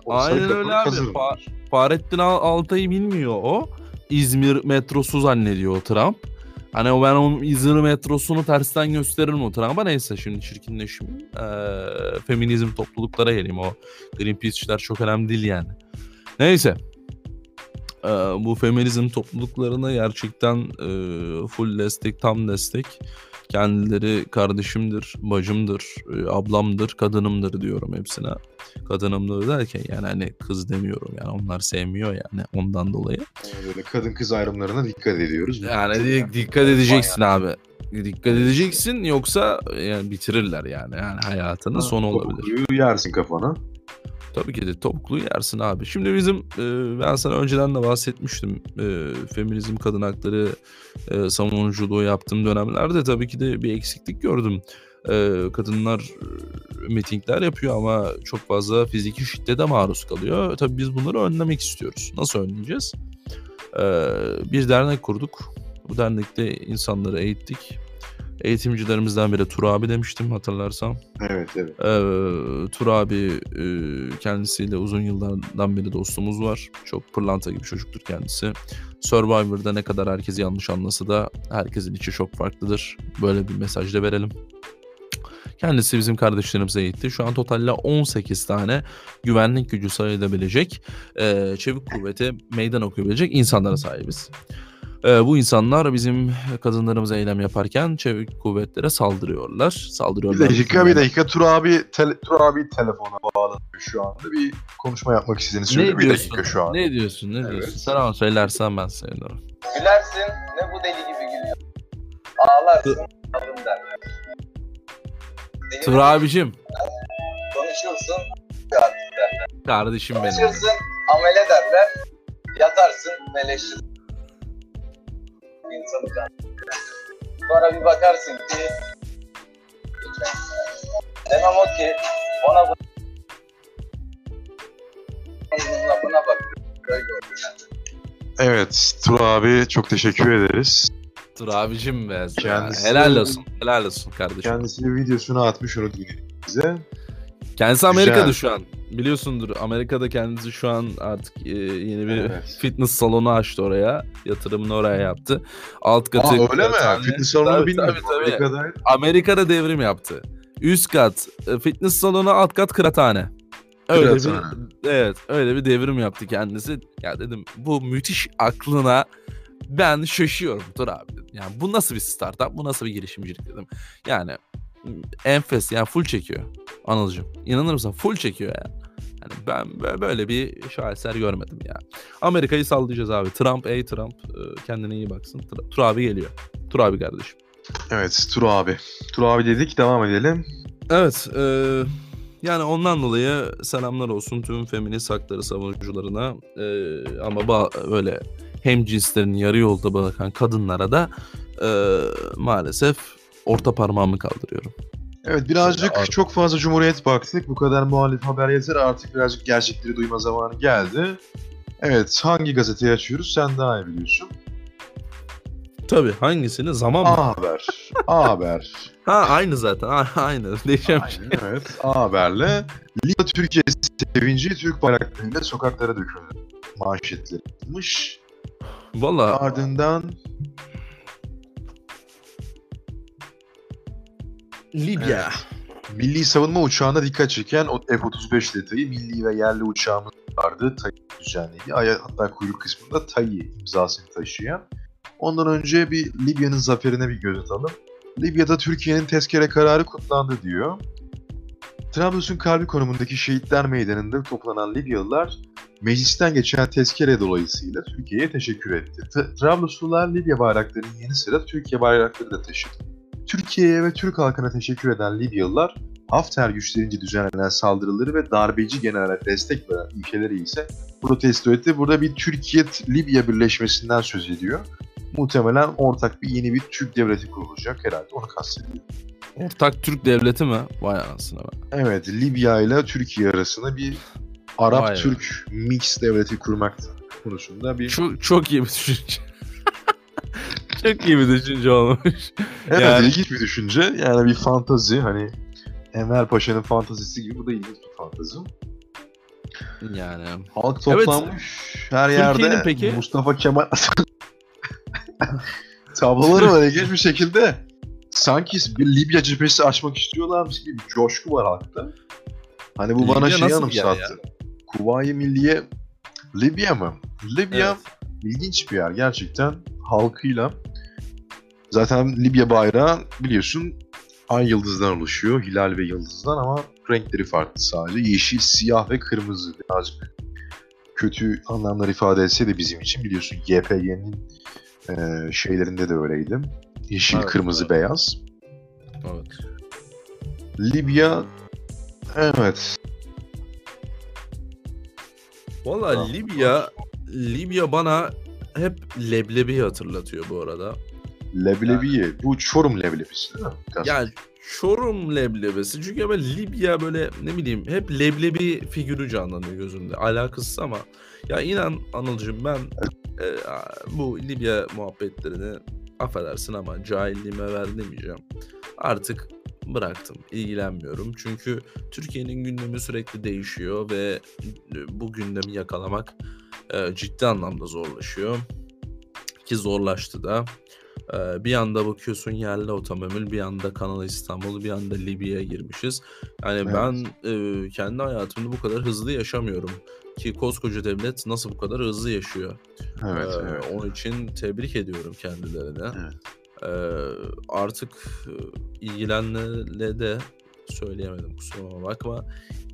Aynen öyle abi. Fa- Fahrettin Al- Altay'ı bilmiyor o. İzmir metrosu zannediyor o Trump. Hani o ben o İzmir metrosunu tersten gösteririm o Trump'a. Neyse şimdi çirkinleşmeyeyim. Ee, feminizm topluluklara geleyim. O Greenpeace işler çok önemli değil yani. Neyse. Ee, bu feminizm topluluklarına gerçekten e, full destek, tam destek. Kendileri kardeşimdir, bacımdır, e, ablamdır, kadınımdır diyorum hepsine. Kadınımdır derken yani hani kız demiyorum yani onlar sevmiyor yani ondan dolayı. Yani Böyle kadın kız ayrımlarına dikkat ediyoruz. Yani di- dikkat edeceksin abi. Dikkat edeceksin yoksa yani bitirirler yani. Yani hayatının sonu olabilir. Yersin kafana. Tabii ki de topuklu yersin abi. Şimdi bizim e, ben sana önceden de bahsetmiştim. E, feminizm kadın hakları e, savunuculuğu yaptığım dönemlerde tabii ki de bir eksiklik gördüm. E, kadınlar e, mitingler yapıyor ama çok fazla fiziki şiddete maruz kalıyor. Tabii biz bunları önlemek istiyoruz. Nasıl önleyeceğiz? E, bir dernek kurduk. Bu dernekte insanları eğittik. Eğitimcilerimizden biri Tur abi demiştim hatırlarsam. Evet evet. Ee, Tur abi e, kendisiyle uzun yıllardan beri dostumuz var. Çok pırlanta gibi çocuktur kendisi. Survivor'da ne kadar herkes yanlış anlasa da herkesin içi çok farklıdır. Böyle bir mesaj da verelim. Kendisi bizim kardeşlerimize eğitti. Şu an totalde 18 tane güvenlik gücü sayılabilecek, e, çevik kuvvete meydan okuyabilecek insanlara sahibiz. E, bu insanlar bizim kadınlarımıza eylem yaparken çevik kuvvetlere saldırıyorlar. Bir Saldırıyorlar. dakika bir dakika Tur abi tele, Tur abi telefona bağlanıyor şu anda. Bir konuşma yapmak istediğini söyle. Ne bir diyorsun? dakika şu an. Ne diyorsun? Ne Evet. diyorsun? Sen ama söylersen ben sevinirim. Gülersin ne bu deli gibi gülüyor. Ağlarsın kadın derler. Deli Tur abicim. Konuşursun derler. Kardeşim benim. Konuşursun amele derler. Yatarsın meleşir. İnsanı kan. Sonra bir bakarsın ki demem o ki ona bu Onun lafına bak. Evet Tur abi çok teşekkür ederiz. Tur abicim be. Kendisi- Helal olsun. Helal olsun kardeşim. Kendisi videosunu atmış onu dinledik bize. Kendisi Amerika'da Güzel. şu an. Biliyorsundur Amerika'da kendisi şu an artık e, yeni bir Evet. fitness salonu açtı oraya. Yatırımını oraya yaptı. Alt katı... Aa öyle mi? kıraathane. Fitness salonu Tabii, bilmiyorum. tabii, tabii. Amerika'da Amerika'da devrim yaptı. Üst kat e, fitness salonu, alt kat kıraathane. Öyle bir, Kıraathane. evet, öyle bir devrim yaptı kendisi. Ya dedim bu müthiş aklına ben şaşıyorum Tur abi. Yani bu nasıl bir startup, bu nasıl bir girişimcilik dedim. Yani enfes yani full çekiyor Anılcım. İnanır mısın? Full çekiyor ya. Yani ben bö- böyle bir şaheser görmedim ya. Amerika'yı sallayacağız abi. Trump, ey Trump e, kendine iyi baksın. Tur, abi geliyor. Tur abi kardeşim. Evet Tur abi. Tur abi dedik devam edelim. Evet, e, yani ondan dolayı selamlar olsun tüm feminist hakları savunucularına E, ama ba- öyle hem cinslerin yarı yolda bırakan kadınlara da e, maalesef orta parmağımı kaldırıyorum. Evet birazcık Ar- çok fazla Cumhuriyet baktık. Bu kadar muhalif haber yeter. Artık birazcık gerçekleri duyma zamanı geldi. Evet hangi gazeteyi açıyoruz sen daha iyi biliyorsun. Tabii hangisini zaman mı? A Haber. A Haber. Ha aynı zaten. A- aynı. Değişmemiş. Aynen, evet. A Haber'le Libya Türkiye sevinci Türk bayraklarıyla sokaklara döküldü. Manşetleri yapmış. Valla Ardından Libya. Milli savunma uçağına dikkat çeken o F-35 detayı milli ve yerli uçağımız vardı. TAI düzenledi. Hatta kuyruk kısmında TAI imzasını taşıyan. Ondan önce bir Libya'nın zaferine bir göz atalım. Libya'da Türkiye'nin tezkere kararı kutlandı diyor. Trablus'un kalbi konumundaki şehitler meydanında toplanan Libyalılar meclisten geçen tezkere dolayısıyla Türkiye'ye teşekkür etti. T- Trabluslular Libya bayraklarının yanı sıra Türkiye bayrakları da taşıdı. Türkiye'ye ve Türk halkına teşekkür eden Libyalılar Hafter güçlerince düzenlenen saldırıları ve darbeci generale destek veren ülkeleri ise protesto etti. Burada bir Türkiye-Libya birleşmesinden söz ediyor. Muhtemelen ortak bir yeni bir Türk devleti kurulacak herhalde onu kastediyor. Ortak Türk devleti mi? Vay anasını be. Evet Libya ile Türkiye arasında bir. Arap-Türk mix devleti kurmak konusunda bir... Çok, çok iyi bir düşünce. çok iyi bir düşünce olmuş. Evet yani- ilginç bir düşünce. Yani bir fantazi hani Enver Paşa'nın fantazisi gibi bu da ilginç bir fantazi. Yani. Halk Evet. toplanmış her Türkiye'nin yerde peki- Mustafa Kemal tabloları var ilginç bir şekilde. Sanki bir Libya cephesi açmak istiyorlarmış gibi bir coşku var halkta. Hani bu bana Libya bir yer anımsattı. Kuvayi Milliye Libya mı? Libya Evet. ilginç bir yer gerçekten halkıyla. Zaten Libya bayrağı biliyorsun ay yıldızdan oluşuyor. Hilal ve yıldızdan ama renkleri farklı sadece. Yeşil, siyah ve kırmızı. Birazcık kötü anlamlar ifade etse de bizim için biliyorsun YPG'nin e, şeylerinde de öyleydi. Yeşil, Evet, kırmızı, evet. beyaz. Evet. Libya evet. Valla. Libya Libya bana hep leblebi hatırlatıyor bu arada. Leblebiye. Bu Çorum leblebisi değil mi? Biraz- Yani Çorum leblebisi çünkü ama Libya böyle ne bileyim hep leblebi figürü canlanıyor gözümde. Alakasız ama ya inan Anılcım ben e, bu Libya muhabbetlerini affedersin ama cahilliğime ver demeyeceğim. Artık bıraktım. ilgilenmiyorum. Çünkü Türkiye'nin gündemi sürekli değişiyor ve e, bu gündemi yakalamak e, ciddi anlamda zorlaşıyor. Ki zorlaştı da. Ee, bir anda bakıyorsun yerli otomobil, bir anda Kanal İstanbul, bir anda Libya'ya girmişiz. Yani Evet. ben e, kendi hayatımda bu kadar hızlı yaşamıyorum. Ki koskoca devlet nasıl bu kadar hızlı yaşıyor? Evet, Ee, evet. Onun için tebrik ediyorum kendilerine. Evet. Ee, artık e, ilgilenenlere de söyleyemedim kusuruma bakma.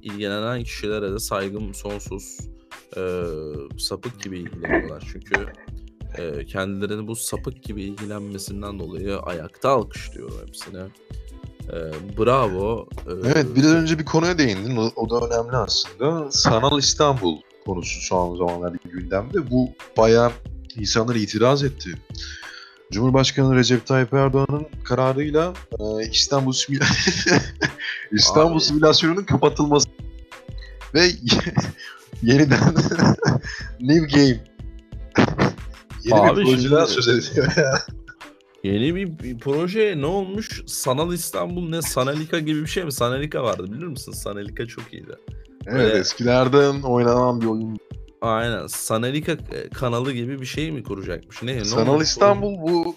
İlgilenen kişilere de saygım sonsuz. Ee, sapık gibi ilgileniyorlar çünkü e, kendilerini bu sapık gibi ilgilenmesinden dolayı ayakta alkışlıyorum hepsine. Ee, bravo. Ee, Evet biraz önce bir konuya değindin. O, o da önemli aslında. Sanal İstanbul konusu son zamanlarda gündemde. Bu bayağı insanlar itiraz etti. Cumhurbaşkanı Recep Tayyip Erdoğan'ın kararıyla e, İstanbul simüla- İstanbul Abi. simülasyonunun kapatılması ve yeniden New Game yeni Abi bir projeden şimdi- söz ediyor. Yeni bir, bir proje ne olmuş? Sanal İstanbul ne? Sanalika gibi bir şey mi? Sanalika vardı bilir misin? Sanalika çok iyiydi. evet Böyle- eskilerden oynanan bir oyun. Aynen. Sanalika e, kanalı gibi bir şey mi kuracakmış? Ne? ne Sanal olmuş? İstanbul bu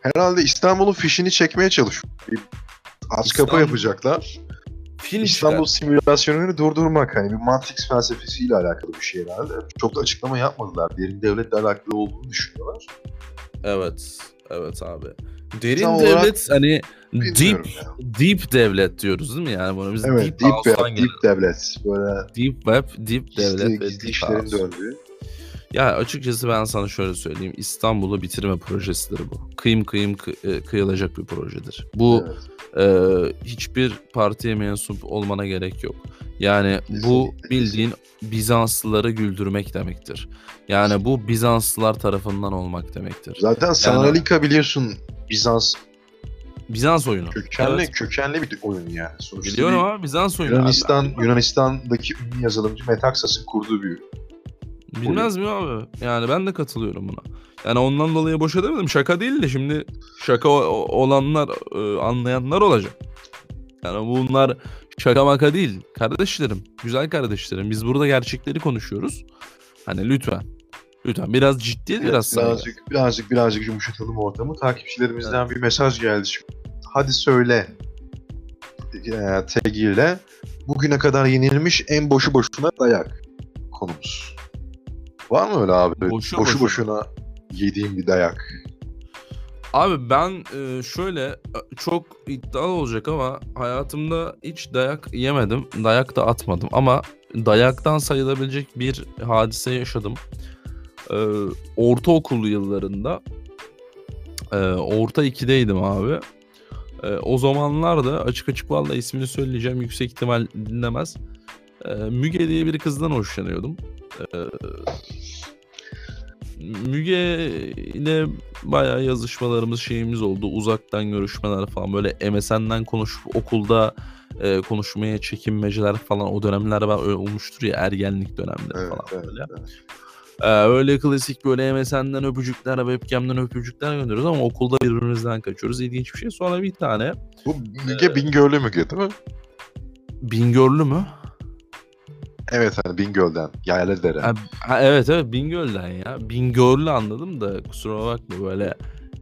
herhalde İstanbul'un fişini çekmeye çalışıyor. Bir aç kapı İstanbul- yapacaklar. Film İstanbul çıkar. simülasyonunu durdurmak hani bir Matrix felsefesiyle alakalı bir şey herhalde. Çok da açıklama yapmadılar. Derin devletle alakalı olduğunu düşünüyorlar. Evet. Evet abi. Derin Tam devlet hani deep ya. deep devlet diyoruz değil mi yani bunu biz Evet, deep, deep, web, deep devlet. Böyle Deep web, deep devlet gizli, ve deep işlerin house. döndüğü. Ya açıkçası ben sana şöyle söyleyeyim. İstanbul'u bitirme projesidir bu. Kıyım kıyım kı- e, kıyılacak bir projedir. Bu Evet. e, hiçbir partiye mensup olmana gerek yok. Yani bu bildiğin Bizanslıları güldürmek demektir. Yani bu Bizanslılar tarafından olmak demektir. Zaten Sanalika biliyorsun Bizans Bizans oyunu. kökenli Evet. kökenli bir oyun yani. Sonuçta Biliyorum ama Bizans oyunu. Yunanistan Abi, Yunanistan'daki ünlü yazılımcı Metaxas'ın kurduğu bir Bilmez mi abi? Yani ben de katılıyorum buna. Yani ondan dolayı boşa demedim. Şaka değil de şimdi şaka olanlar, e, anlayanlar olacak. Yani bunlar şaka maka değil. Kardeşlerim, güzel kardeşlerim. Biz burada gerçekleri konuşuyoruz. Hani lütfen. Lütfen biraz ciddiyet biraz saygı. birazcık birazcık birazcık yumuşatalım ortamı. Takipçilerimizden bir mesaj geldi şimdi. Hadi söyle e, tagiyle bugüne kadar yenilmiş en boşu boşuna dayak konumuz. Var mı öyle abi? Boşu boşu, boşuna. boşuna yediğim bir dayak. Abi ben e, şöyle e, çok iddialı olacak ama hayatımda hiç dayak yemedim. Dayak da atmadım ama dayaktan sayılabilecek bir hadise yaşadım. E, ortaokul yıllarında orta 2'deydim abi. O zamanlar da açık açık valla ismini söyleyeceğim yüksek ihtimal dinlemez. Müge diye bir kızdan hoşlanıyordum. Ee, Müge ile bayağı yazışmalarımız şeyimiz oldu. Uzaktan görüşmeler falan böyle MSN'den konuşup okulda e, konuşmaya çekinmeceler falan o dönemler var öyle olmuştur ya ergenlik dönemleri Evet, falan evet, böyle. evet. Ee, öyle klasik böyle MSN'den öpücükler, webcam'den öpücükler gönderiyoruz ama okulda birbirimizden kaçıyoruz. İlginç bir şey. Sonra bir tane Bu Müge Bingöl'lü Müge değil mi? Bingöl'lü mü? Evet hani Bingöl'den. Yayladere. Ha, ha, evet evet Bingöl'den ya. Bingöl'lü anladım da kusura bakma böyle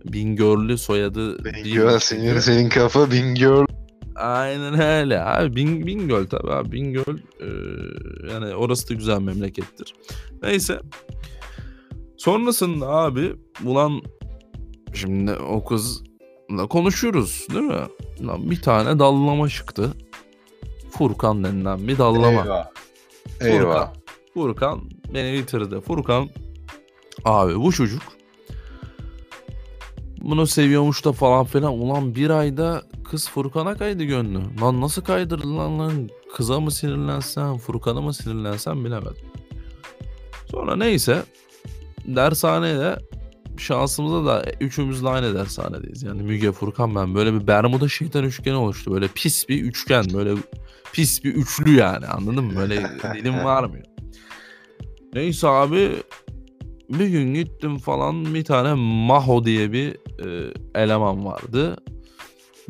Bingöl'lü soyadı Bingöl senin, senin kafa Bingöl. Aynen öyle abi. Bing, Bingöl tabii abi. Bingöl e, yani orası da güzel memlekettir. Neyse. Sonrasında abi ulan şimdi o kızla konuşuyoruz değil mi? Lan bir tane dallama çıktı. Furkan denilen bir dallama. Eyvah. Eyvah. Furkan. Furkan beni bitirdi. Furkan abi bu çocuk bunu seviyormuş da falan filan. Ulan bir ayda kız Furkan'a kaydı gönlü. Lan nasıl kaydırdı lan lan? Kıza mı sinirlensen, Furkan'a mı sinirlensen bilemedim. Sonra neyse dershanede şansımıza da üçümüz de aynı dershanedeyiz. Yani Müge, Furkan ben böyle bir Bermuda şeytan üçgeni oluştu. Böyle pis bir üçgen. Böyle pis bir üçlü yani anladın mı? Böyle dilim varmıyor. Neyse abi bir gün gittim falan bir tane Maho diye bir e, eleman vardı.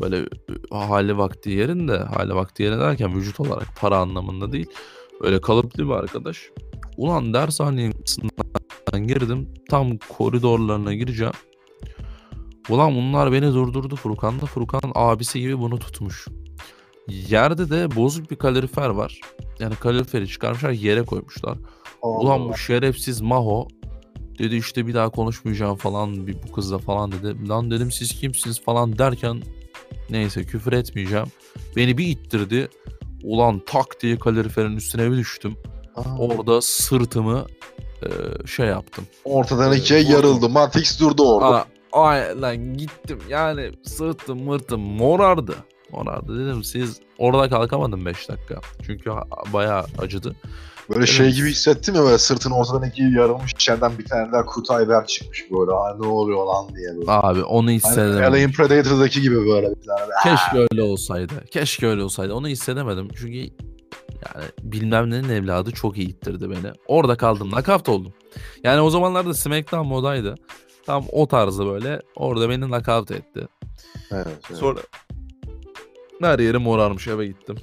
Böyle e, hali vakti yerinde, hali vakti yerinde derken vücut olarak para anlamında değil. Böyle kalıplı bir arkadaş. Ulan dershanenin kapısından girdim. Tam koridorlarına gireceğim. Ulan bunlar beni durdurdu Furkan da. Furkan abisi gibi bunu tutmuş. Yerde de bozuk bir kalorifer var. Yani kaloriferi çıkarmışlar yere koymuşlar. Ulan bu şerefsiz Maho dedi işte bir daha konuşmayacağım falan bir bu kızla falan dedi. Lan dedim siz kimsiniz falan derken neyse küfür etmeyeceğim. Beni bir ittirdi. Ulan tak diye kaloriferin üstüne bir düştüm. Aa. Orada sırtımı e, şey yaptım. Ortadan Ee, ikiye vurdum. yarıldı. Matrix durdu orada. Aa, ay lan gittim yani sırtım mırtım morardı. Morardı dedim siz orada kalkamadım 5 dakika. Çünkü bayağı acıdı. Böyle şey gibi hissettin mi böyle sırtın ortadan ikiye yarılmış içeriden bir tane daha Kutay Berk çıkmış böyle. Ha ne oluyor lan diye böyle. Abi onu Hani hissedemedim. Alien Predator'daki gibi böyle bir tane. Keşke öyle olsaydı. Keşke öyle olsaydı. Onu hissedemedim. Çünkü yani bilmem nenin evladı çok iyi ittirdi beni. Orada kaldım. Nakavt oldum. Yani o zamanlarda SmackDown modaydı. Tam o tarzı böyle. Orada beni nakavt etti. Evet, evet. Sonra her yerim morarmış eve gittim.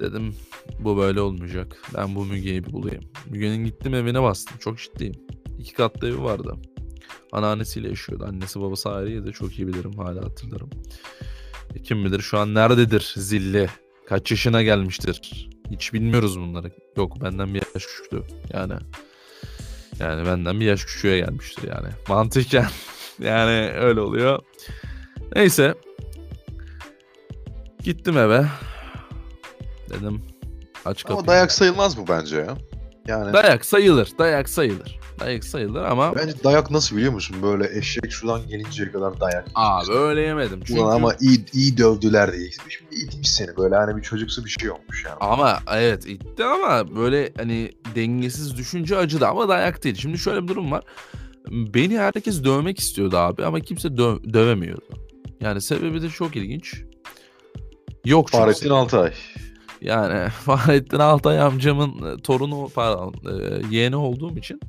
Dedim bu böyle olmayacak. Ben bu Müge'yi bir bulayım. Müge'nin gittim evine bastım. Çok ciddiyim. İki katlı evi vardı. Anneannesiyle yaşıyordu. Annesi babası ayrıydı. Çok iyi bilirim. Hala hatırlarım. E, Kim bilir şu an nerededir zilli? Kaç yaşına gelmiştir? Hiç bilmiyoruz bunları. Yok benden bir yaş küçüktü. Yani yani benden bir yaş küçüğe gelmiştir yani. Mantıken yani öyle oluyor. Neyse. Gittim eve. Dedim aç kapıyı. Ama dayak sayılmaz bu bence ya. Yani Dayak sayılır. Dayak sayılır. Dayak sayılır ama bence dayak nasıl biliyor musun? Böyle eşek sudan gelinceye kadar dayak. abi öyle yemedim. Çünkü Ulan ama iyi, iyi dövdüler diye. Şimdi itmiş seni böyle hani bir çocuksu bir şey olmuş yani. Ama evet itti ama böyle hani dengesiz düşünce acıdı ama dayak değil. Şimdi şöyle bir durum var. Beni herkes dövmek istiyordu abi ama kimse dö- dövemiyordu. Yani sebebi de çok ilginç. Yok çünkü. Fahrettin Altay. Yani Fahrettin Altay amcamın e, torunu pardon e, yeğeni olduğum için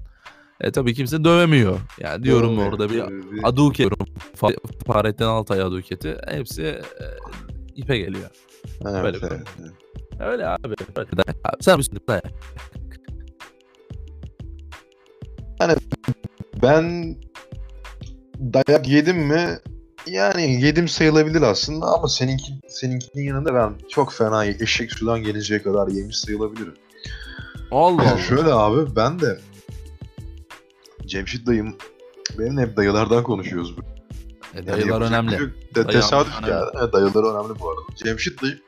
e, tabii kimse dövemiyor. Yani diyorum Dövemiyor. orada bir aduket diyorum. Fa- Fahrettin Altay aduketi. Hepsi e, ipe geliyor. Evet, Böyle evet, evet. Öyle abi. Öyle abi. Sen misin dayak? Ben dayak yedim mi? Yani yedim sayılabilir aslında ama seninki seninkinin yanında ben çok fena eşek sudan gelinceye kadar yemiş sayılabilirim. Allah Allah. Şöyle abi ben de Cemşit dayım benim hep dayılardan konuşuyoruz. E, Yani dayılar yapacak önemli. bir şey. De, Dayı tesadüf önemli. yani. Evet, dayılar önemli bu arada. Cemşit dayı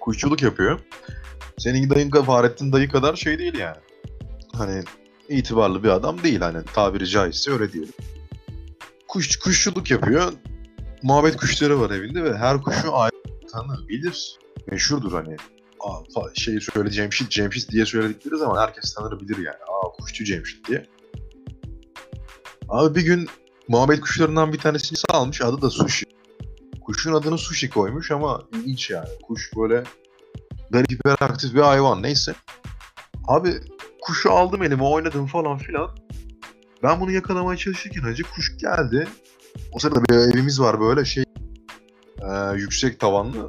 kuşçuluk yapıyor. Senin dayın Fahrettin dayı kadar şey değil yani. Hani itibarlı bir adam değil hani tabiri caizse öyle diyelim. Kuş kuşçuluk yapıyor. Muhabbet kuşları var evinde ve her kuşu ayrı tanır, bilir. Meşhurdur hani. Aa, şey söyle Cemşit, Cemşit diye söyledikleri zaman herkes tanır bilir yani. Aa kuşçu Cemşit diye. Abi bir gün muhabbet kuşlarından bir tanesini salmış. Adı da Sushi. Kuşun adını Sushi koymuş ama ilginç yani. Kuş böyle garip hiperaktif bir hayvan neyse. Abi kuşu aldım elime oynadım falan filan. Ben bunu yakalamaya çalışırken hacı kuş geldi. O sırada bir evimiz var böyle şey e, yüksek tavanlı.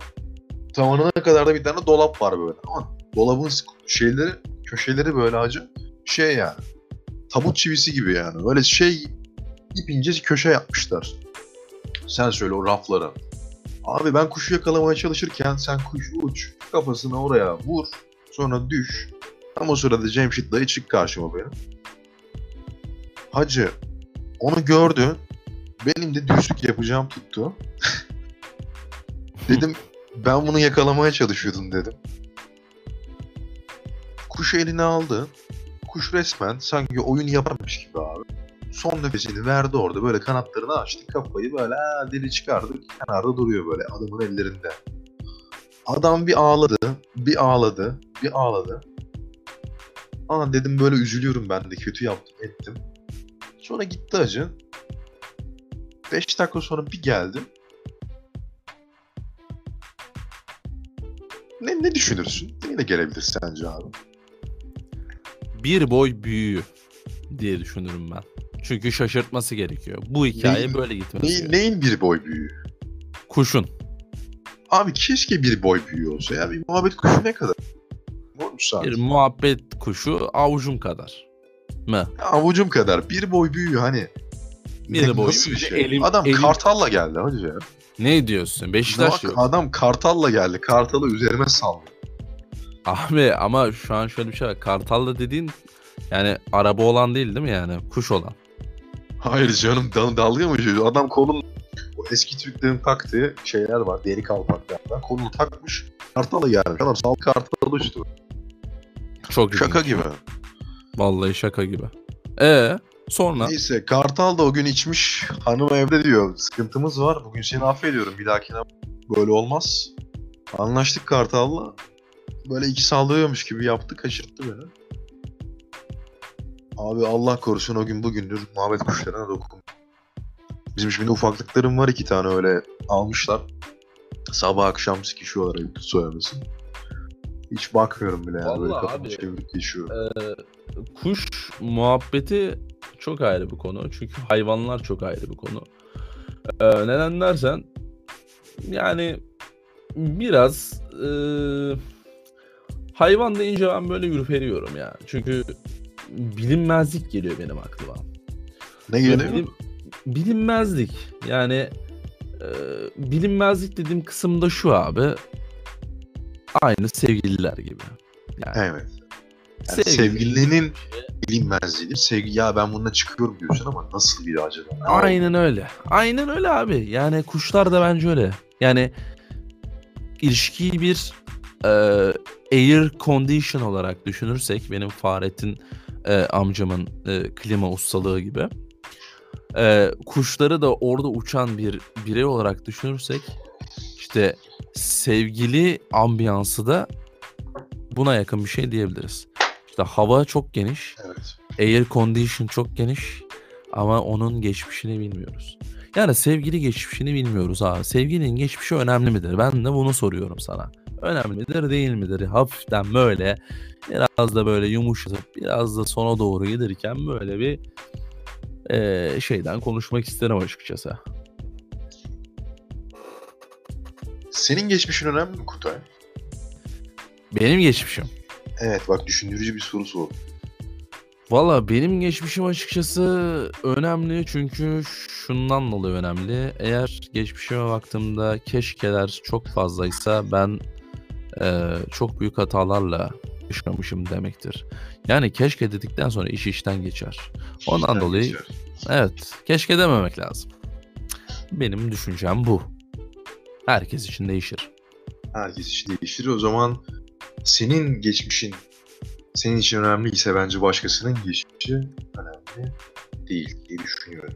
Tavanına kadar da bir tane dolap var böyle ama dolabın şeyleri köşeleri böyle hacı şey yani tabut çivisi gibi yani. Böyle şey ip ince köşe yapmışlar. Sen söyle o raflara. Abi ben kuşu yakalamaya çalışırken sen kuşu uç kafasını oraya vur sonra düş. Tam o sırada Cemşit dayı çık karşıma benim. Hacı onu gördü. Benim de düzlük yapacağım tuttu. dedim ben bunu yakalamaya çalışıyordum dedim. Kuş eline aldı. Kuş resmen sanki oyun yaparmış gibi abi. Son nefesini verdi orada böyle kanatlarını açtı kafayı böyle aa, dili çıkardı kenarda duruyor böyle adamın ellerinde. Adam bir ağladı, bir ağladı, bir ağladı. Aa dedim böyle üzülüyorum ben de kötü yaptım ettim. Sonra gitti acı. 5 dakika sonra bir geldim. Ne, ne düşünürsün? Neyle gelebilir sence abi? Bir boy büyüğü diye düşünürüm ben. Çünkü şaşırtması gerekiyor. Bu hikaye Neyin- böyle gitmesi Neyin, gerekiyor. neyin bir boy büyüğü? Kuşun. Abi keşke bir boy büyüğü olsa ya. Bir muhabbet kuşu ne kadar? Olmuş. Bir muhabbet kuşu avucum kadar. Mı? Avucum kadar. Bir boy büyüğü hani. Bir boy nasıl bir şey? Elim- Adam elim- kartalla geldi hacı ya. Ne diyorsun? Beşiktaş diyor. adam kartalla geldi. Kartalı üzerime saldı. Abi ama şu an şöyle bir şey var. Kartallı dediğin yani araba olan değil değil mi yani? Kuş olan. Hayır canım dal dalga mı geçiyor? Adam kolun o eski Türklerin taktığı şeyler var. Deri kalpaklardan. Kolunu takmış. Kartala gelmiş. Adam sal kartalı uçtu. Çok Şaka ilginç. gibi. Vallahi şaka gibi. E sonra Neyse Kartal da o gün içmiş. Hanım evde diyor. Sıkıntımız var. Bugün seni affediyorum. Bir dahakine böyle olmaz. Anlaştık Kartal'la. Böyle iki saldırıyormuş gibi yaptı. Kaçırttı beni. Abi Allah korusun o gün bugündür muhabbet kuşlarına dokun. Bizim şimdi ufaklıklarım var iki tane öyle almışlar. Sabah akşam sikişiyorlar ayıptır söylemesin. Hiç bakmıyorum bile yani. böyle Vallahi kafamı abi, çevirip geçiyorum. Kuş muhabbeti çok ayrı bir konu. Çünkü hayvanlar çok ayrı bir konu. Ee, neden dersen yani biraz e, hayvan deyince ben böyle ürperiyorum ya. Çünkü bilinmezlik geliyor benim aklıma. Ne geliyor? Bilim- bilinmezlik. Yani e, bilinmezlik dediğim kısımda şu abi. Aynı sevgililer gibi. Yani Evet. Yani sevgili- sevgilinin bilinmezliği. Sevgi ya ben bununla çıkıyorum diyorsun ama nasıl biri acaba? Ne? Aynen öyle. Aynen öyle abi. Yani kuşlar da bence öyle. Yani ilişkiyi bir e, air condition olarak düşünürsek benim Fahrettin e, amcamın e, klima ustalığı gibi. E, kuşları da orada uçan bir birey olarak düşünürsek işte sevgili ambiyansı da buna yakın bir şey diyebiliriz. İşte hava çok geniş. Evet. Air condition çok geniş ama onun geçmişini bilmiyoruz. Yani sevgili geçmişini bilmiyoruz abi. Sevgilinin geçmişi önemli midir? Ben de bunu soruyorum sana. Önemli midir değil midir? Hafiften böyle biraz da böyle yumuşatıp biraz da sona doğru gelirken böyle bir eee, şeyden konuşmak isterim açıkçası. Senin geçmişin önemli mi Kutay? Benim geçmişim. Evet bak düşündürücü bir soru sordum. Valla benim geçmişim açıkçası önemli çünkü şundan dolayı önemli. Eğer geçmişime baktığımda keşkeler çok fazlaysa ben eee, çok büyük hatalarla yaşamışım demektir. Yani keşke dedikten sonra iş işten geçer. Ondan İşten dolayı geçer. evet keşke dememek lazım. Benim düşüncem bu. Herkes için değişir. Herkes için değişir. O zaman senin geçmişin senin için önemliyse bence başkasının geçmişi önemli değil diye düşünüyorum.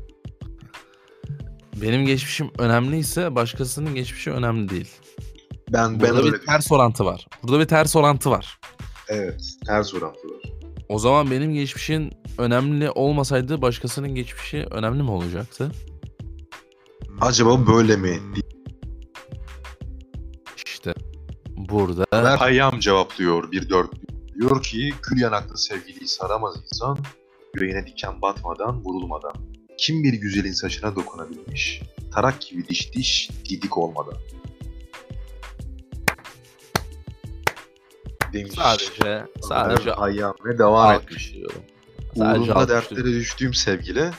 benim geçmişim önemliyse başkasının geçmişi önemli değil. Ben ben Burada öyle bir ters orantı var. Burada bir ters orantı var. Evet, ters orantı var. O zaman benim geçmişin önemli olmasaydı başkasının geçmişi önemli mi olacaktı? Acaba böyle mi? İşte burada Hayyam cevaplıyor bir dört. Diyor ki kül yanaklı sevgiliyi saramaz insan yüreğine diken batmadan vurulmadan. Kim bir güzelin saçına dokunabilmiş tarak gibi diş diş didik olmadan. Demiş. sadece sadece Ömer Hayyam ve devam etmiş. Sadece Uğrunda dertlere düştüğüm sevgili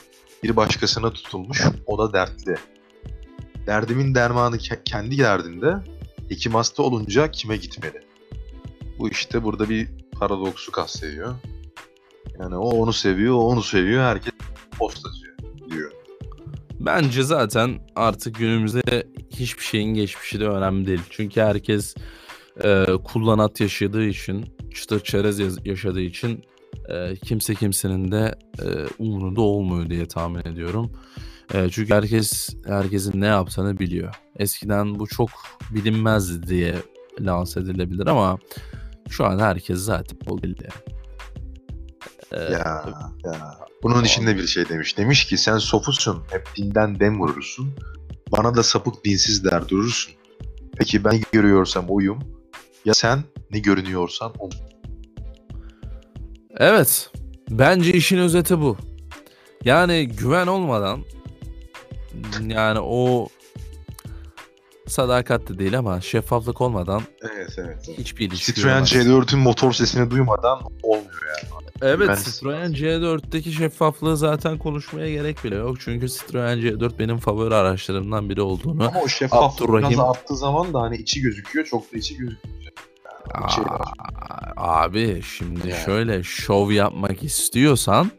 bir başkasına tutulmuş o da dertli. Derdimin dermanı ke- kendi derdinde hekim hasta olunca kime gitmeli? Bu işte burada bir paradoksu kastediyor. Yani o onu seviyor, o onu seviyor, herkes postacı diyor. Bence zaten artık günümüzde hiçbir şeyin geçmişi de önemli değil. Çünkü herkes e, kullanat yaşadığı için, çıtır çerez yaşadığı için e, kimse kimsenin de e, umurunda olmuyor diye tahmin ediyorum. E, çünkü herkes herkesin ne yaptığını biliyor. Eskiden bu çok bilinmezdi diye lanse edilebilir ama şu an herkes zaten o bildi. E, Ya, ya. Bunun içinde bir şey demiş. Demiş ki sen sofusun, hep dinden dem vurursun. Bana da sapık dinsiz der durursun. Peki ben görüyorsam oyum, ya sen ne görünüyorsan o. Evet. Bence işin özeti bu. Yani güven olmadan yani o sadakat de değil ama şeffaflık olmadan Evet evet. hiçbir ilişki Citroen yürümez. C4'ün motor sesini duymadan olmuyor yani. Evet Ben- Citroen C4'teki şeffaflığı zaten konuşmaya gerek bile yok. Çünkü Citroen C4 benim favori araçlarımdan biri olduğunu. Ama o şeffaflık Abdurrahim- biraz arttığı zaman da hani içi gözüküyor. Çok da içi gözükmüyor. Yani şey var. Aa, abi şimdi Yani. şöyle şov yapmak istiyorsan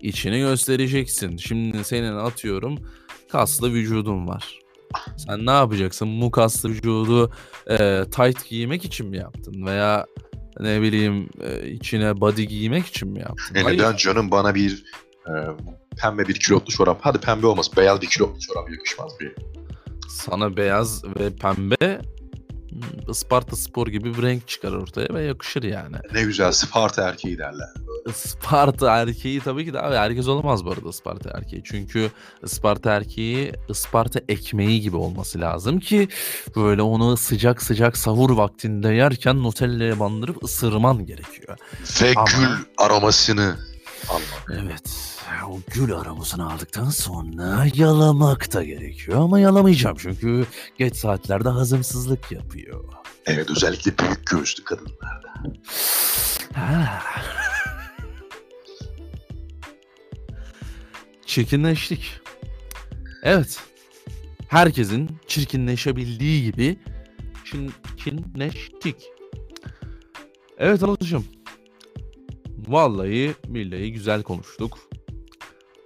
içini göstereceksin. Şimdi senin atıyorum kaslı vücudun var. Sen ne yapacaksın? Bu kaslı vücudu e, tight giymek için mi yaptın? Veya ne bileyim e, içine body giymek için mi yaptın? E Hayır. neden canım bana bir e, pembe bir kilotlu çorap. Hadi pembe olmaz. Beyaz bir kilotlu çorap yakışmaz bir. Sana beyaz ve pembe Isparta spor gibi bir renk çıkar ortaya ve yakışır yani. Ne güzel Sparta erkeği derler. Isparta erkeği tabii ki de abi herkes olamaz bu arada Isparta erkeği. Çünkü Isparta erkeği Isparta ekmeği gibi olması lazım ki böyle onu sıcak sıcak sahur vaktinde yerken Nutella'ya bandırıp ısırman gerekiyor. Ve Ama- gül aromasını almak. Evet. O gül aromasını aldıktan sonra yalamak da gerekiyor ama yalamayacağım çünkü geç saatlerde hazımsızlık yapıyor. Evet özellikle büyük göğüslü kadınlarda. Ha. Çirkinleştik. Evet. Herkesin çirkinleşebildiği gibi çirkinleştik. Evet Anılcığım. Vallahi billahi güzel konuştuk.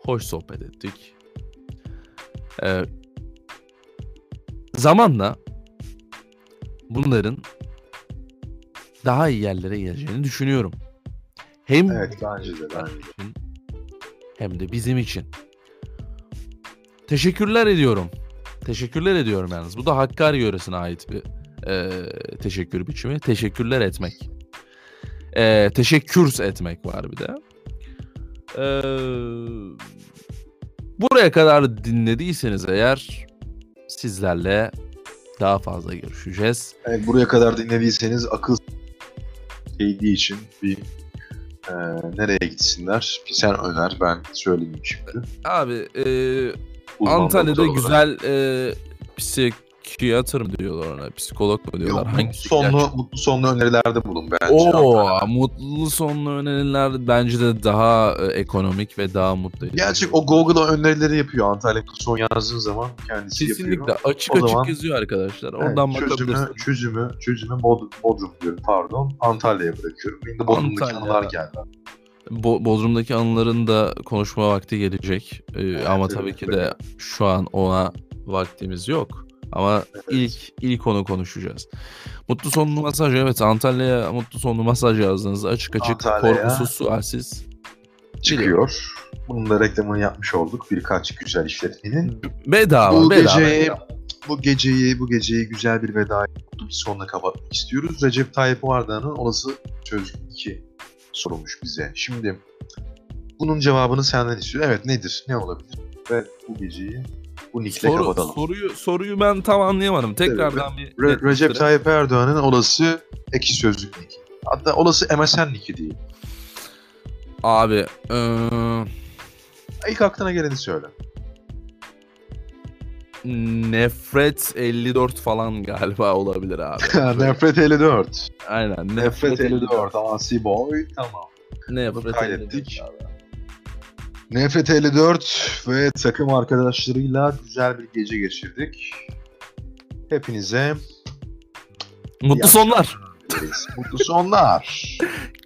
Hoş sohbet ettik. Ee, zamanla bunların daha iyi yerlere geleceğini düşünüyorum. Hem Evet bence de bence için hem de bizim için. Teşekkürler ediyorum. Teşekkürler ediyorum yalnız. Bu da Hakkari yöresine ait bir e, teşekkür biçimi. Teşekkürler etmek. E, teşekkürs etmek var bir de. E, buraya kadar dinlediyseniz eğer sizlerle daha fazla görüşeceğiz. Evet, buraya kadar dinlediyseniz akıl değdiği için bir e, nereye gitsinler? Sen öner ben söyleyeyim şimdi. Abi e, Antalya'da doktor olarak. güzel e, psikiyatr mı diyorlar ona? Psikolog mu diyorlar? Yok, Hangi mutlu sonlu, mutlu sonlu önerilerde bulun bence. Oo, mutlu sonlu öneriler bence de daha e, ekonomik ve daha mutlu edici. Gerçek o Google'a önerileri yapıyor. Antalya son yazdığın zaman kendisi Kesinlikle yapıyor. açık O açık zaman- yazıyor arkadaşlar. Evet, Oradan çözümü, bakabilirsiniz. çözümü, çözümü Bod Bodrum diyorum pardon. Antalya'ya bırakıyorum. Benim de Bodrum'daki Antalya. anılar geldi. Bo- Bodrum'daki anıların da konuşma vakti gelecek. E, Evet, ama evet, tabii ki de şu an ona vaktimiz yok. Ama ilk ilk onu konuşacağız. Mutlu sonlu masaj evet Antalya'ya mutlu sonlu masaj yazdığınızda açık açık korkusuz sualsiz çıkıyor. Bunun da reklamını yapmış olduk birkaç güzel işletmenin. Bedava, Bu bedava. geceyi, bu geceyi, bu geceyi güzel bir veda mutlu bir sonla kapatmak istiyoruz. Recep Tayyip Erdoğan'ın olası sözlük 2 sorulmuş bize. Şimdi bunun cevabını senden istiyorum. Evet nedir? Ne olabilir? Ve bu geceyi bu nickle Soru, kapatalım. soruyu, soruyu ben tam anlayamadım. Tekrardan bir Re-. Recep Tayyip Erdoğan'ın olası ekşi sözlük nicki. Hatta olası MSN nicki değil. Abi eee, İlk aklına geleni söyle. nefret 54 falan galiba olabilir abi. Nefret 54. Aynen. Nefret 54. Asi boy. Tamam. Nefret kaydettik. 54 abi. Nefret 54 ve takım arkadaşlarıyla güzel bir gece geçirdik. Hepinize Mutlu sonlar. Mutlu sonlar.